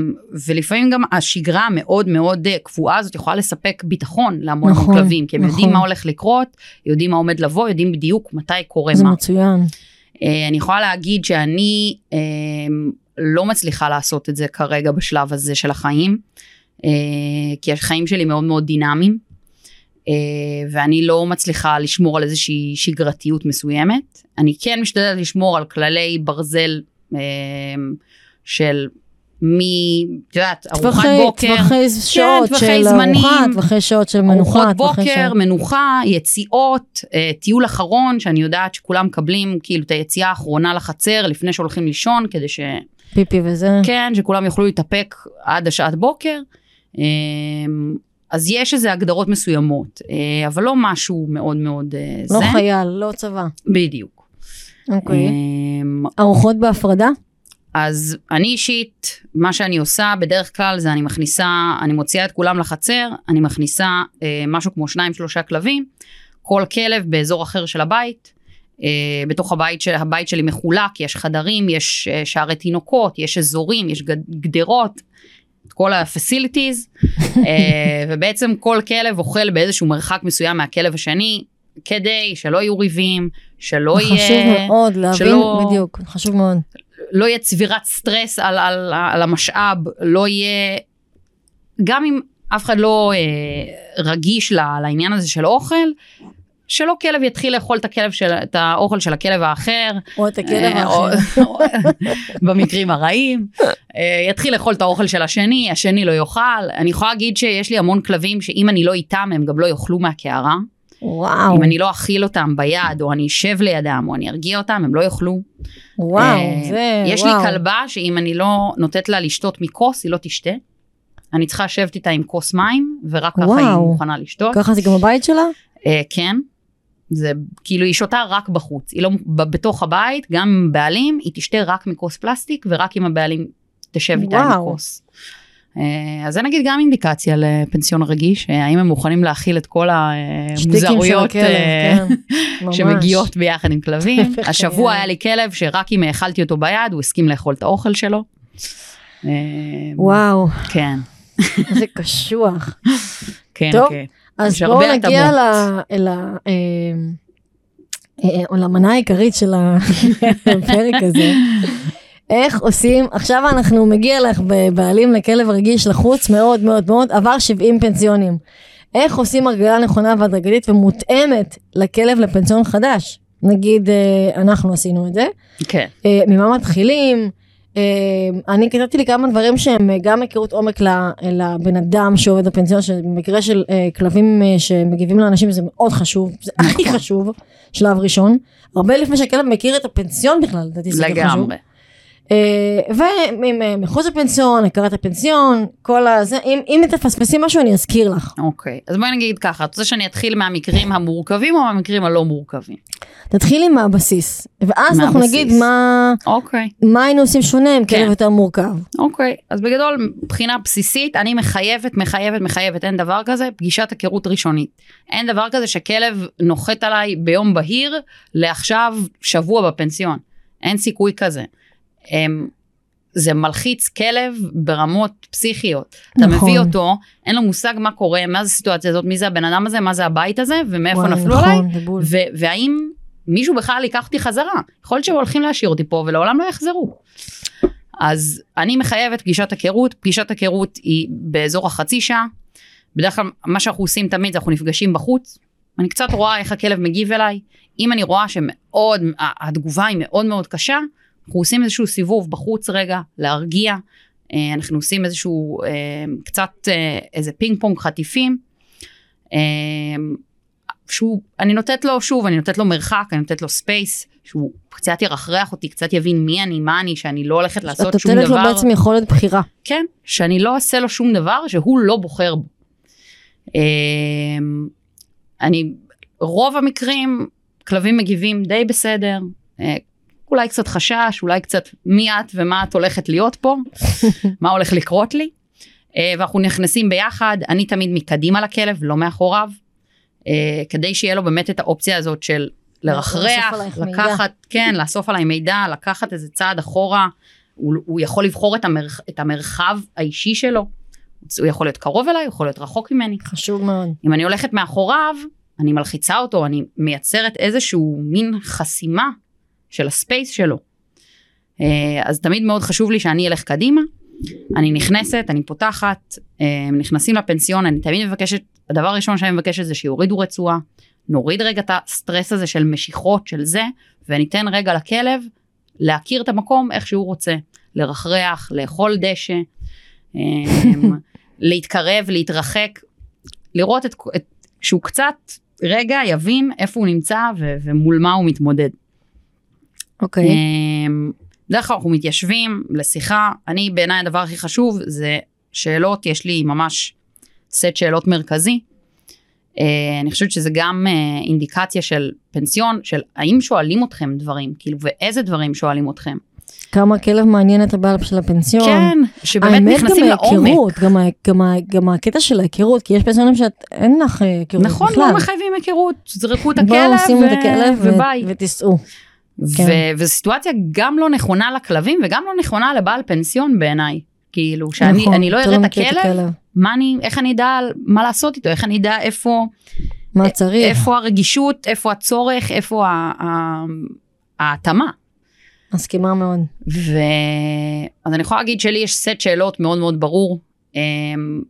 ולפעמים גם השגרה המאוד מאוד אה, קבועה הזאת יכולה לספק ביטחון להמון נכון, כלבים, כי הם נכון. יודעים מה הולך לקרות, יודעים מה עומד לבוא, יודעים בדיוק מתי קורה זה מה. מצוין. אה, אני יכולה להגיד שאני לא מצליחה לעשות את זה כרגע בשלב הזה של החיים, אה, כי החיים שלי מאוד מאוד דינמיים, אה, ואני לא מצליחה לשמור על איזושהי שגרתיות מסוימת. אני כן משתדלת לשמור על כללי ברזל אה, של מ... את יודעת, ארוחת בוקר. כן, טווחי שעות טווחי של ארוחה, טווחי שעות של מנוחה, טווחי בוקר, שעות. מנוחה, יציאות, אה, טיול אחרון, שאני יודעת שכולם מקבלים כאילו את היציאה האחרונה לחצר לפני שהולכים לישון, כדי ש... פיפי וזה. כן, שכולם יוכלו להתאפק עד השעת בוקר. אה, אז יש איזה הגדרות מסוימות, אה, אבל לא משהו מאוד מאוד אה, לא זה. חייל, לא צבא. בדיוק. אוקיי. אה, ארוחות בהפרדה? אז אני אישית, מה שאני עושה בדרך כלל זה אני מכניסה, אני מוציאה את כולם לחצר, אני מכניסה אה, משהו כמו שניים שלושה כלבים, כל כלב באזור אחר של הבית. אה, בתוך הבית, של, הבית שלי מחולק, יש חדרים, יש אה, שערי תינוקות, יש אזורים, יש גד- גדרות, את כל ה-facilities, אה, ובעצם כל כלב אוכל באיזשהו מרחק מסוים מהכלב השני, כדי שלא יהיו ריבים, שלא חשוב יהיה... מאוד להבין, שלא- בדיוק, חשוב מאוד. לא יהיה צבירת סטרס על, על, על המשאב, לא יהיה, גם אם אף אחד לא אה, רגיש לעניין הזה של אוכל, שלא כלב יתחיל לאכול את הכלב של, את האוכל של הכלב האחר. או את הכלב אה, האחר. או- במקרים הרעים. אה, יתחיל לאכול את האוכל של השני, השני לא יאכל. אני יכולה להגיד שיש לי המון כלבים שאם אני לא איתם הם גם לא יאכלו מהקערה. וואו, אם אני לא אכיל אותם ביד, או אני אשב לידם, או אני ארגיע אותם, הם לא יאכלו. וואו, אה, זה, יש וואו. לי כלבה שאם אני לא נותנת לה לשתות מכוס, היא לא תשתה. אני צריכה לשבת איתה עם כוס מים, ורק ככה היא. מוכנה לשתות. ככה זה גם בבית שלה? אה, כן. זה כאילו היא שותה רק בחוץ, היא לא בתוך הבית, גם עם בעלים, היא תשתה רק מכוס פלסטיק ורק אם הבעלים תשב איתה עם. הכוס. אה, אז זה נגיד גם אינדיקציה לפנסיון רגיש, אה, האם הם מוכנים להכיל את כל המוזרויות הכלב, אה, כן. שמגיעות ביחד עם כלבים. בחיי. השבוע היה לי כלב שרק אם האכלתי אותו ביד הוא הסכים לאכול את האוכל שלו. וואו, כן, איזה קשוח. כן, טוב. כן. אז בואו נגיע אל ה... אה, אה, למנה העיקרית של הפרק הזה. איך עושים, עכשיו אנחנו מגיע לך בבעלים לכלב רגיש לחוץ מאוד מאוד מאוד, עבר 70 פנסיונים. איך עושים הרגלה נכונה והדרגתית ומותאמת לכלב לפנסיון חדש? נגיד אה, אנחנו עשינו את זה. כן. אה, ממה מתחילים? אה, אני כתבתי לי כמה דברים שהם אה, גם היכרות עומק לבן אדם שעובד בפנסיון, שבמקרה של אה, כלבים אה, שמגיבים לאנשים זה מאוד חשוב, זה הכי חשוב, שלב ראשון. הרבה לפני שהכלב מכיר את הפנסיון בכלל, לדעתי זה חשוב. לגמרי. אה, ומחוץ לפנסיון, הכרת הפנסיון, כל הזה, אם, אם תפספסי משהו אני אזכיר לך. אוקיי, אז בואי נגיד ככה, את רוצה שאני אתחיל מהמקרים המורכבים או מהמקרים הלא מורכבים? תתחילי מהבסיס, ואז אנחנו מהבסיס. נגיד מה, אוקיי, מה היינו עושים שונה עם כלב כן. יותר מורכב. אוקיי. אז בגדול, מבחינה בסיסית, אני מחייבת, מחייבת, מחייבת, אין דבר כזה, פגישת היכרות ראשונית. אין דבר כזה שכלב נוחת עליי ביום בהיר לעכשיו שבוע בפנסיון. אין סיכוי כזה. הם, זה מלחיץ כלב ברמות פסיכיות. אתה נכון. מביא אותו, אין לו מושג מה קורה, מה זה הסיטואציה הזאת, מי זה הבן אדם הזה, מה זה הבית הזה, ומאיפה וואי, נפלו נכון, עליי. ו- והאם מישהו בכלל ייקח אותי חזרה? יכול להיות שהם הולכים להשאיר אותי פה ולעולם לא יחזרו. אז אני מחייבת פגישת היכרות, פגישת היכרות היא באזור החצי שעה. בדרך כלל מה שאנחנו עושים תמיד זה אנחנו נפגשים בחוץ. אני קצת רואה איך הכלב מגיב אליי. אם אני רואה שמאוד, התגובה היא מאוד מאוד קשה, אנחנו עושים איזשהו סיבוב בחוץ רגע, להרגיע. אה, אנחנו עושים איזשהו, אה, קצת אה, איזה פינג פונג חטיפים. שהוא, אני נותנת לו, שוב, אני נותנת לו מרחק, אני נותנת לו space, שהוא קצת ירחרח אותי, קצת יבין מי אני, מה אני, שאני לא הולכת לעשות את שום נותנת לו דבר. בעצם יכולת בחירה. כן, שאני לא אעשה לו שום דבר שהוא לא בוחר בו. אני, רוב המקרים, כלבים מגיבים די בסדר, אולי קצת חשש, אולי קצת מי את ומה את הולכת להיות פה, מה הולך לקרות לי. אה, ואנחנו נכנסים ביחד, אני תמיד מקדימה לכלב, לא מאחוריו, אה, כדי שיהיה לו באמת את האופציה הזאת של לרחרח, עלייך מידע. לקחת, כן, לאסוף עליי מידע, לקחת איזה צעד אחורה, הוא, הוא יכול לבחור את, המרח, את המרחב האישי שלו, הוא יכול להיות קרוב אליי, הוא יכול להיות רחוק ממני. חשוב מאוד. אם אני הולכת מאחוריו, אני מלחיצה אותו, אני מייצרת איזשהו מין חסימה של הספייס שלו. אה, אז תמיד מאוד חשוב לי שאני אלך קדימה, אני נכנסת, אני פותחת, אה, נכנסים לפנסיון, אני תמיד מבקשת, הדבר הראשון שאני מבקשת זה שיורידו רצועה, נוריד רגע את הסטרס הזה של משיכות, של זה, וניתן רגע לכלב להכיר את המקום איך שהוא רוצה, לרחרח, לאכול דשא, אה, להתקרב, להתרחק, לראות את, את, שהוא קצת רגע יבין איפה הוא נמצא ו, ומול מה הוא מתמודד. אוקיי. אמ, בדרך כלל אנחנו מתיישבים לשיחה, אני בעיניי הדבר הכי חשוב זה שאלות, יש לי ממש סט שאלות מרכזי. אה, אני חושבת שזה גם אה, אינדיקציה של פנסיון, של האם שואלים אתכם דברים, כאילו, ואיזה דברים שואלים אתכם. כמה הכלב מעניין את הבעל של הפנסיון. כן, שבאמת נכנסים גם לעומק. גם, גם, גם הקטע של ההיכרות, כי יש פנסיונים שאת, אין לך אה, היכרות נכון, בכלל. לא מחייבים היכרות, זרקו את בואו הכלב שימו את ו- הכלב ו- וביי. ותיסעו. כן. ו- וזו סיטואציה גם לא נכונה לכלבים וגם לא נכונה לבעל פנסיון בעיניי. כאילו, שאני נכון, לא אתה אראה את הכלב, מה אני, איך אני אדע מה לעשות איתו, איך אני אדע איפה, מה צריך. איפה הרגישות, איפה הצורך, איפה ההתאמה. מסכימה מאוד. ו... אז אני יכולה להגיד שלי יש סט שאלות מאוד מאוד ברור אמ,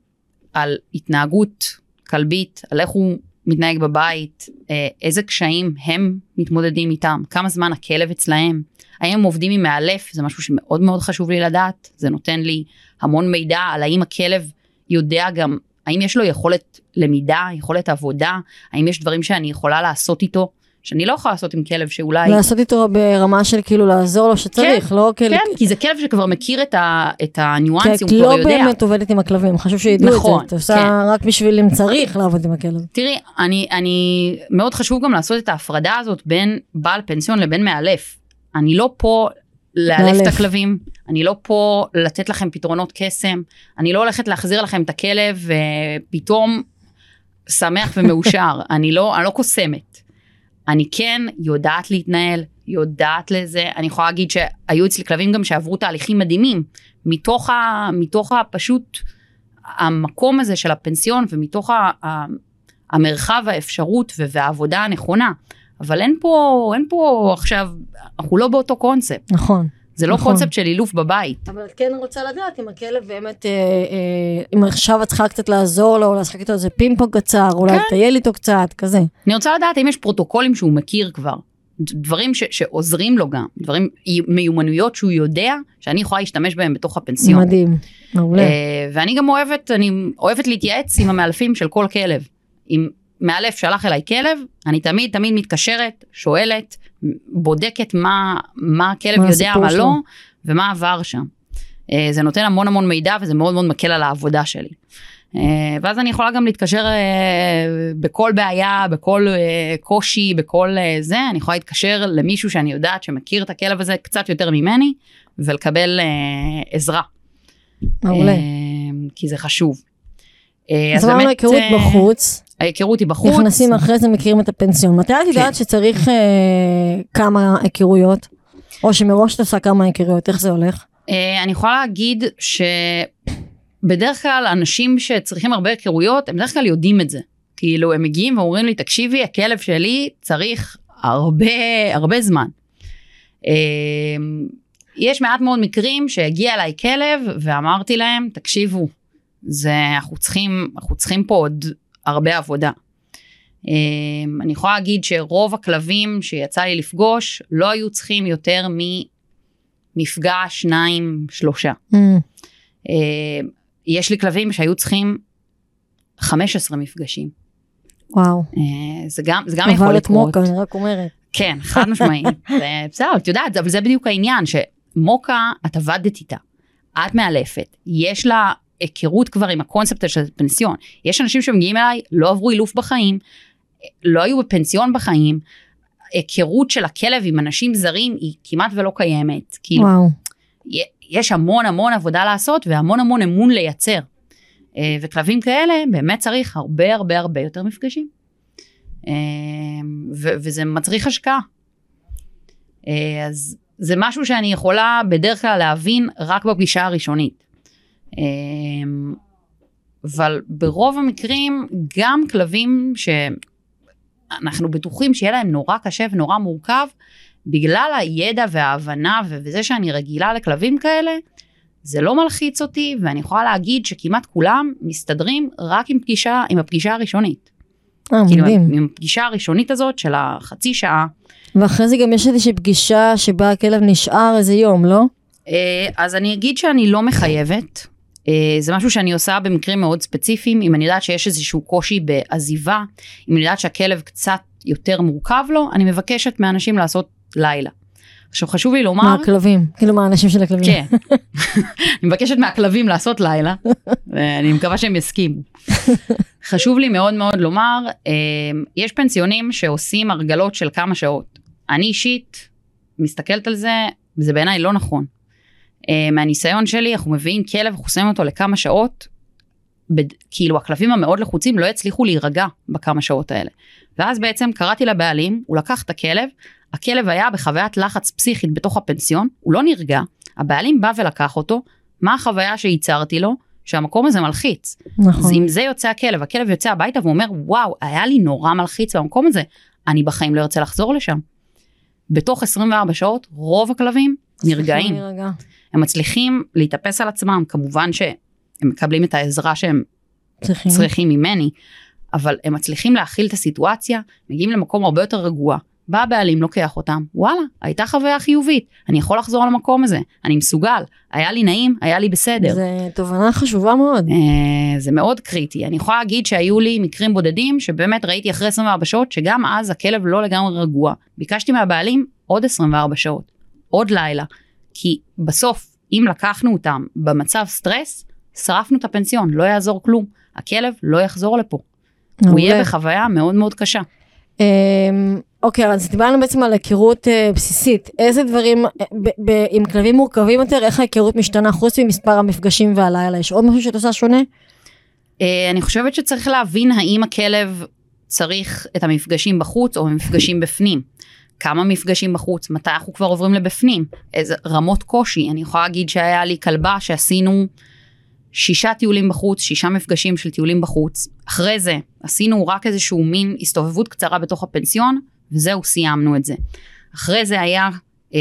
על התנהגות כלבית, על איך הוא מתנהג בבית, אה, איזה קשיים הם מתמודדים איתם, כמה זמן הכלב אצלהם, האם הם עובדים עם מאלף, זה משהו שמאוד מאוד חשוב לי לדעת, זה נותן לי המון מידע על האם הכלב יודע גם, האם יש לו יכולת למידה, יכולת עבודה, האם יש דברים שאני יכולה לעשות איתו, שאני לא יכולה לעשות עם כלב שאולי... לעשות איתו ברמה של כאילו לעזור לו שצריך, כן, לא כאילו... כן, כי זה כלב שכבר מכיר את, ה, את הניואנסים, כי הוא את כבר לא יודע. באמת עובדת עם הכלבים, חשוב שידעו נכון, את זה. את עושה כן. רק בשביל אם צריך לעבוד עם הכלב. תראי, אני, אני, מאוד חשוב גם לעשות את ההפרדה הזאת בין בעל פנסיון לבין מאלף. אני לא פה לאלף את. הכלבים, אני לא פה לתת לכם פתרונות קסם, אני לא הולכת להחזיר לכם את הכלב ופתאום שמח ומאושר, אני לא, אני לא קוסמת. אני כן יודעת להתנהל, יודעת לזה, אני יכולה להגיד שהיו אצלי כלבים גם שעברו תהליכים מדהימים, מתוך, ה, מתוך הפשוט המקום הזה של הפנסיון ומתוך ה, ה, המרחב האפשרות והעבודה הנכונה. אבל אין פה, אין פה עכשיו, אנחנו לא באותו קונספט, נכון. זה לא נכון. קונספט של אילוף בבית. אבל את כן רוצה לדעת אם הכלב באמת, אה, אה, אם עכשיו את צריכה קצת לעזור לו, או לשחק איתו איזה פינג פונג קצר, אולי כן. לטייל איתו קצת, כזה. אני רוצה לדעת אם יש פרוטוקולים שהוא מכיר כבר, דברים ש- שעוזרים לו גם, דברים, מיומנויות שהוא יודע שאני יכולה להשתמש בהם בתוך הפנסיון. מדהים, מעולה. אה, ואני גם אוהבת, אני אוהבת להתייעץ עם המאלפים של כל כלב. אם מאלף שלח אליי כלב, אני תמיד תמיד מתקשרת, שואלת, בודקת מה, מה הכלב מה יודע, מה שלו. לא, ומה עבר שם. אה, זה נותן המון המון מידע וזה מאוד מאוד מקל על העבודה שלי. אה, ואז אני יכולה גם להתקשר אה, בכל בעיה, בכל קושי, בכל זה, אני יכולה להתקשר למישהו שאני יודעת שמכיר את הכלב הזה קצת יותר ממני, ולקבל עזרה. מעולה. כי זה חשוב. אז אמרנו היכרות בחוץ, ההיכרות היא בחוץ. נכנסים אחרי זה מכירים את הפנסיון. מתי את יודעת שצריך אה, כמה היכרויות? או שמראש את עושה כמה היכרויות, איך זה הולך? אה, אני יכולה להגיד שבדרך כלל אנשים שצריכים הרבה היכרויות, הם בדרך כלל יודעים את זה. כאילו, הם מגיעים ואומרים לי, תקשיבי, הכלב שלי צריך הרבה, הרבה זמן. אה, יש מעט מאוד מקרים שהגיע אליי כלב ואמרתי להם, תקשיבו, זה, אנחנו צריכים, אנחנו צריכים פה עוד הרבה עבודה. אה, אני יכולה להגיד שרוב הכלבים שיצא לי לפגוש לא היו צריכים יותר ממפגש, שניים, שלושה. Mm, אה, יש לי כלבים שהיו צריכים 15 מפגשים. וואו. אה, זה גם, זה גם יכול אבל את לקרות. מוקה, אני רק אומרת. כן, חד משמעית. זה- בסדר, את יודעת, אבל זה בדיוק העניין, שמוקה, את עבדת איתה. את מאלפת, יש לה היכרות כבר עם הקונספט של פנסיון. יש אנשים שמגיעים אליי, לא עברו אילוף בחיים, לא היו בפנסיון בחיים, היכרות של הכלב עם אנשים זרים היא כמעט ולא קיימת. כאילו, וואו. יש המון המון עבודה לעשות והמון המון אמון לייצר. אה, וכלבים כאלה באמת צריך הרבה הרבה הרבה יותר מפגשים. אה, ו- וזה מצריך השקעה. אה, אז זה משהו שאני יכולה בדרך כלל להבין רק בפגישה הראשונית. אה, אבל ברוב המקרים גם כלבים שאנחנו בטוחים שיהיה להם נורא קשה ונורא מורכב, בגלל הידע וההבנה וזה שאני רגילה לכלבים כאלה, זה לא מלחיץ אותי ואני יכולה להגיד שכמעט כולם מסתדרים רק עם פגישה, עם הפגישה הראשונית. אה, כאילו מדהים. עם הפגישה הראשונית הזאת של החצי שעה. ואחרי זה גם יש איזושהי פגישה שבה הכלב נשאר איזה יום, לא? אה, אז אני אגיד שאני לא מחייבת. אה, זה משהו שאני עושה במקרים מאוד ספציפיים, אם אני יודעת שיש איזשהו קושי בעזיבה, אם אני יודעת שהכלב קצת יותר מורכב לו, אני מבקשת מאנשים לעשות לילה. עכשיו חשוב לי לומר, מהכלבים, כאילו מהאנשים של הכלבים. כן, אני מבקשת מהכלבים לעשות לילה, ואני מקווה שהם יסכימו. חשוב לי מאוד מאוד לומר, אה, יש פנסיונים שעושים הרגלות של כמה שעות. אני אישית מסתכלת על זה, זה בעיניי לא נכון. אה, מהניסיון שלי, אנחנו מביאים כלב, אנחנו שמים אותו לכמה שעות, בד... כאילו הכלבים המאוד לחוצים לא יצליחו להירגע בכמה שעות האלה. ואז בעצם קראתי לבעלים, הוא לקח את הכלב, הכלב היה בחוויית לחץ פסיכית בתוך הפנסיון, הוא לא נרגע, הבעלים בא ולקח אותו, מה החוויה שייצרתי לו? שהמקום הזה מלחיץ. אז נכון. אם זה יוצא הכלב, הכלב יוצא הביתה ואומר, וואו, היה לי נורא מלחיץ במקום הזה, אני בחיים לא ארצה לחזור לשם. בתוך 24 שעות, רוב הכלבים נרגעים. להירגע. הם מצליחים להתאפס על עצמם, כמובן שהם מקבלים את העזרה שהם צריכים. צריכים ממני, אבל הם מצליחים להכיל את הסיטואציה, מגיעים למקום הרבה יותר רגוע. בא הבעלים, לוקח אותם, וואלה, הייתה חוויה חיובית, אני יכול לחזור למקום הזה, אני מסוגל, היה לי נעים, היה לי בסדר. זה תובנה חשובה מאוד. אה, זה מאוד קריטי. אני יכולה להגיד שהיו לי מקרים בודדים שבאמת ראיתי אחרי 24 שעות שגם אז הכלב לא לגמרי רגוע. ביקשתי מהבעלים עוד 24 שעות, עוד לילה. כי בסוף, אם לקחנו אותם במצב סטרס, שרפנו את הפנסיון, לא יעזור כלום. הכלב לא יחזור לפה. הוא. יהיה בחוויה מאוד מאוד קשה. אמ, אוקיי, אז דיברנו בעצם על היכרות אה, בסיסית. איזה דברים, אה, ב- ב- עם כלבים מורכבים יותר, איך ההיכרות משתנה חוץ ממספר המפגשים והלילה? יש עוד משהו שאת עושה שונה? אה, אני חושבת שצריך להבין האם הכלב צריך את המפגשים בחוץ או מפגשים בפנים. כמה מפגשים בחוץ, מתי אנחנו כבר עוברים לבפנים, איזה רמות קושי. אני יכולה להגיד שהיה לי כלבה שעשינו שישה טיולים בחוץ, שישה מפגשים של טיולים בחוץ. אחרי זה עשינו רק איזשהו מין הסתובבות קצרה בתוך הפנסיון, וזהו, סיימנו את זה. אחרי זה היה אה,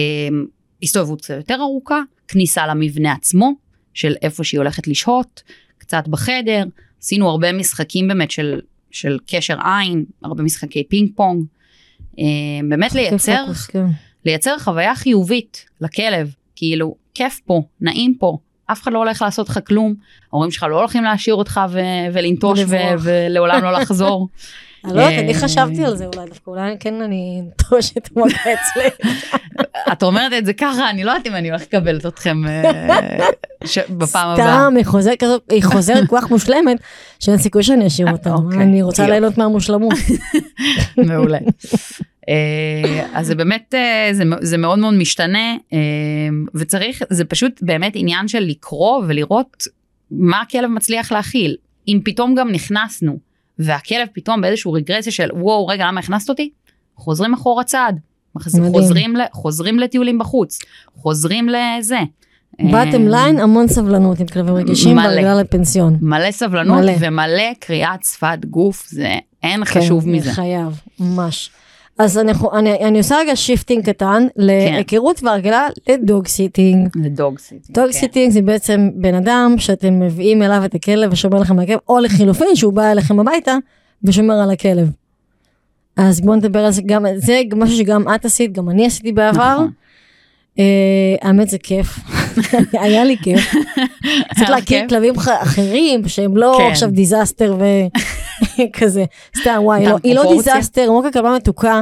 הסתובבות קצת יותר ארוכה, כניסה למבנה עצמו, של איפה שהיא הולכת לשהות, קצת בחדר, עשינו הרבה משחקים באמת של, של קשר עין, הרבה משחקי פינג פונג. אה, באמת לייצר, פוקוס, כן. לייצר חוויה חיובית לכלב, כאילו, כיף פה, נעים פה, אף אחד לא הולך לעשות לך כלום, ההורים שלך לא הולכים להשאיר אותך ו- ולנטוש ו-. ולעולם לא לחזור. אני לא יודעת, אני אה, חשבתי על זה אולי דווקא, אולי כן אני אנטוש את המגע אצלי. את אומרת את זה ככה, אני לא יודעת אם אני הולכת לקבל אתכם אה, בפעם הבאה. סתם, היא חוזרת כל כך מושלמת, שאין סיכוי שאני אשאיר אותה. אוקיי, אני רוצה. ליהנות מהמושלמות. מעולה. אה, אז זה באמת, אה, זה, זה מאוד מאוד משתנה, אה, וצריך, זה פשוט באמת עניין של לקרוא ולראות מה הכלב מצליח להכיל. אם פתאום גם נכנסנו, והכלב פתאום באיזשהו רגרסיה של וואו, רגע, למה הכנסת אותי? חוזרים אחורה צעד. חוזרים, ל, חוזרים לטיולים בחוץ, חוזרים לזה. בטח, bottom אה, line, המון סבלנות עם כלבים רגישים. בגלל לפנסיון. מלא סבלנות מלא. ומלא קריאת שפת גוף, זה אין כן, חשוב מזה. חייב, ממש. אז אני, אני, אני עושה רגע shifting קטן להיכרות והרגלה ל dog sitting. זה dog sitting. dog כן. sitting זה בעצם בן אדם שאתם מביאים אליו את הכלב ושומר לכם על הכלב, או לחילופין שהוא בא אליכם הביתה ושומר על הכלב. אז בואו נדבר על זה גם, זה משהו שגם את עשית, גם אני עשיתי בעבר. נכון. אה, האמת זה כיף, היה לי כיף. צריך להכיר? כלבים אחרים שהם לא כן. עכשיו disaster וכזה, סתם וואי, היא לא. disaster, מוקה כלבה מתוקה.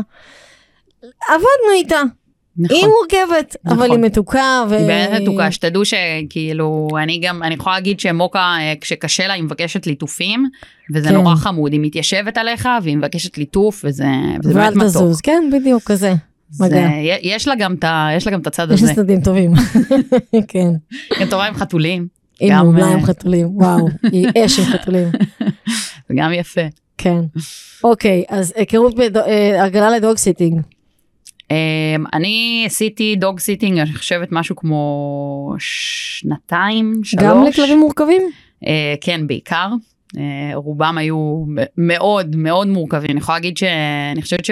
עבדנו איתה, נכון. היא מורכבת, אבל נכון. היא מתוקה. ו- היא באמת מתוקה, שתדעו שכאילו, אני גם, אני יכולה להגיד שמוקה, אה, כשקשה לה, היא מבקשת ליטופים, וזה כן. נורא חמוד, היא מתיישבת עליך, והיא מבקשת ליטוף, וזה וזה באמת ואל מתוק. תזוז, כן, בדיוק, כזה. מגע. יש לה גם את יש גם הצד יש הזה, לה צדדים טובים. כן. היא טובה עם חתולים, גם, מעולה אה, עם חתולים, וואו, היא אש עם חתולים. זה גם יפה. כן. אוקיי, אז היכרות, בד- אה, הרגלה ל dog sitting. אמ, אני עשיתי dog sitting, אני חושבת משהו כמו שנתיים, שלוש. גם לכלבים מורכבים? אה, כן, בעיקר. אה, רובם היו מאוד מאוד מורכבים. אני יכולה להגיד שאני חושבת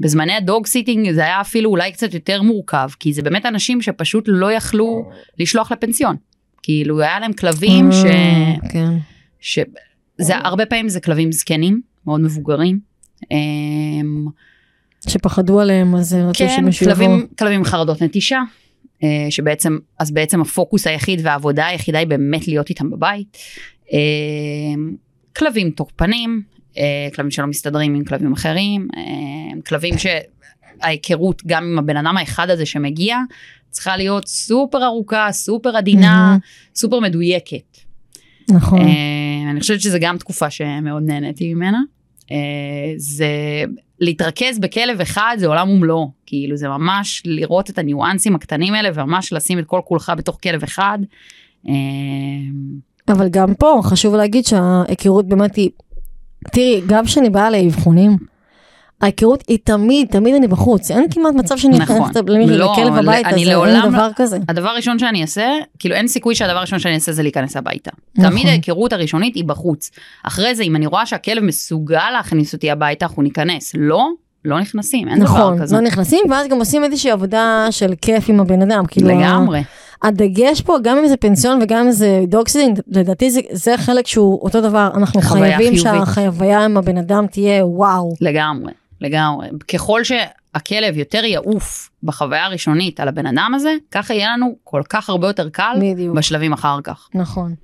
שבזמני הדוג סיטינג זה היה אפילו אולי קצת יותר מורכב, כי זה באמת אנשים שפשוט לא יכלו לשלוח לפנסיון. כאילו היה להם כלבים ש... אה, כן. ש... זה הרבה פעמים זה כלבים זקנים, מאוד מבוגרים. אמ, שפחדו עליהם, אז רצו כן, שמישהו יבוא. כלבים, חרדות נטישה, אה, שבעצם, אז בעצם הפוקוס היחיד והעבודה היחידה היא באמת להיות איתם בבית. אה, כלבים תוקפנים, כלבים שלא מסתדרים עם כלבים אחרים, אה, כלבים שההיכרות גם עם הבן אדם האחד הזה שמגיע, צריכה להיות סופר ארוכה, סופר עדינה. סופר מדויקת. נכון. אה, אני חושבת שזה גם תקופה שמאוד נהניתי ממנה. אה, זה להתרכז בכלב אחד זה עולם ומלואו, כאילו זה ממש לראות את הניואנסים הקטנים האלה וממש לשים את כל כולך בתוך כלב אחד. אה, אבל גם פה חשוב להגיד שההיכרות באמת היא, תראי, גם כשאני באה לאבחונים, ההיכרות היא תמיד, תמיד אני בחוץ, אין כמעט מצב שאני נכון. נכנסת למישהו לא, לכלב הביתה, זה לעולם- דבר כזה. הדבר הראשון שאני אעשה, כאילו אין סיכוי שהדבר הראשון שאני אעשה זה להיכנס הביתה. נכון. תמיד ההיכרות הראשונית היא בחוץ. אחרי זה אם אני רואה שהכלב מסוגל להכניס אותי הביתה אנחנו ניכנס. לא, לא נכנסים, אין דבר נכון, כזה. לא נכנסים, ואז גם עושים איזושהי עבודה של כיף עם הבן אדם, כאילו, לגמרי. הדגש פה, גם אם זה פנסיון וגם אם זה dog sitting, לדעתי זה, זה חלק שהוא אותו דבר, אנחנו חייבים. שהחוויה עם הבן אדם תהיה וואו. לגמרי, לגמרי. ככל שהכלב יותר יעוף בחוויה הראשונית על הבן אדם הזה, ככה יהיה לנו כל כך הרבה יותר קל בדיוק. בשלבים אחר כך. נכון.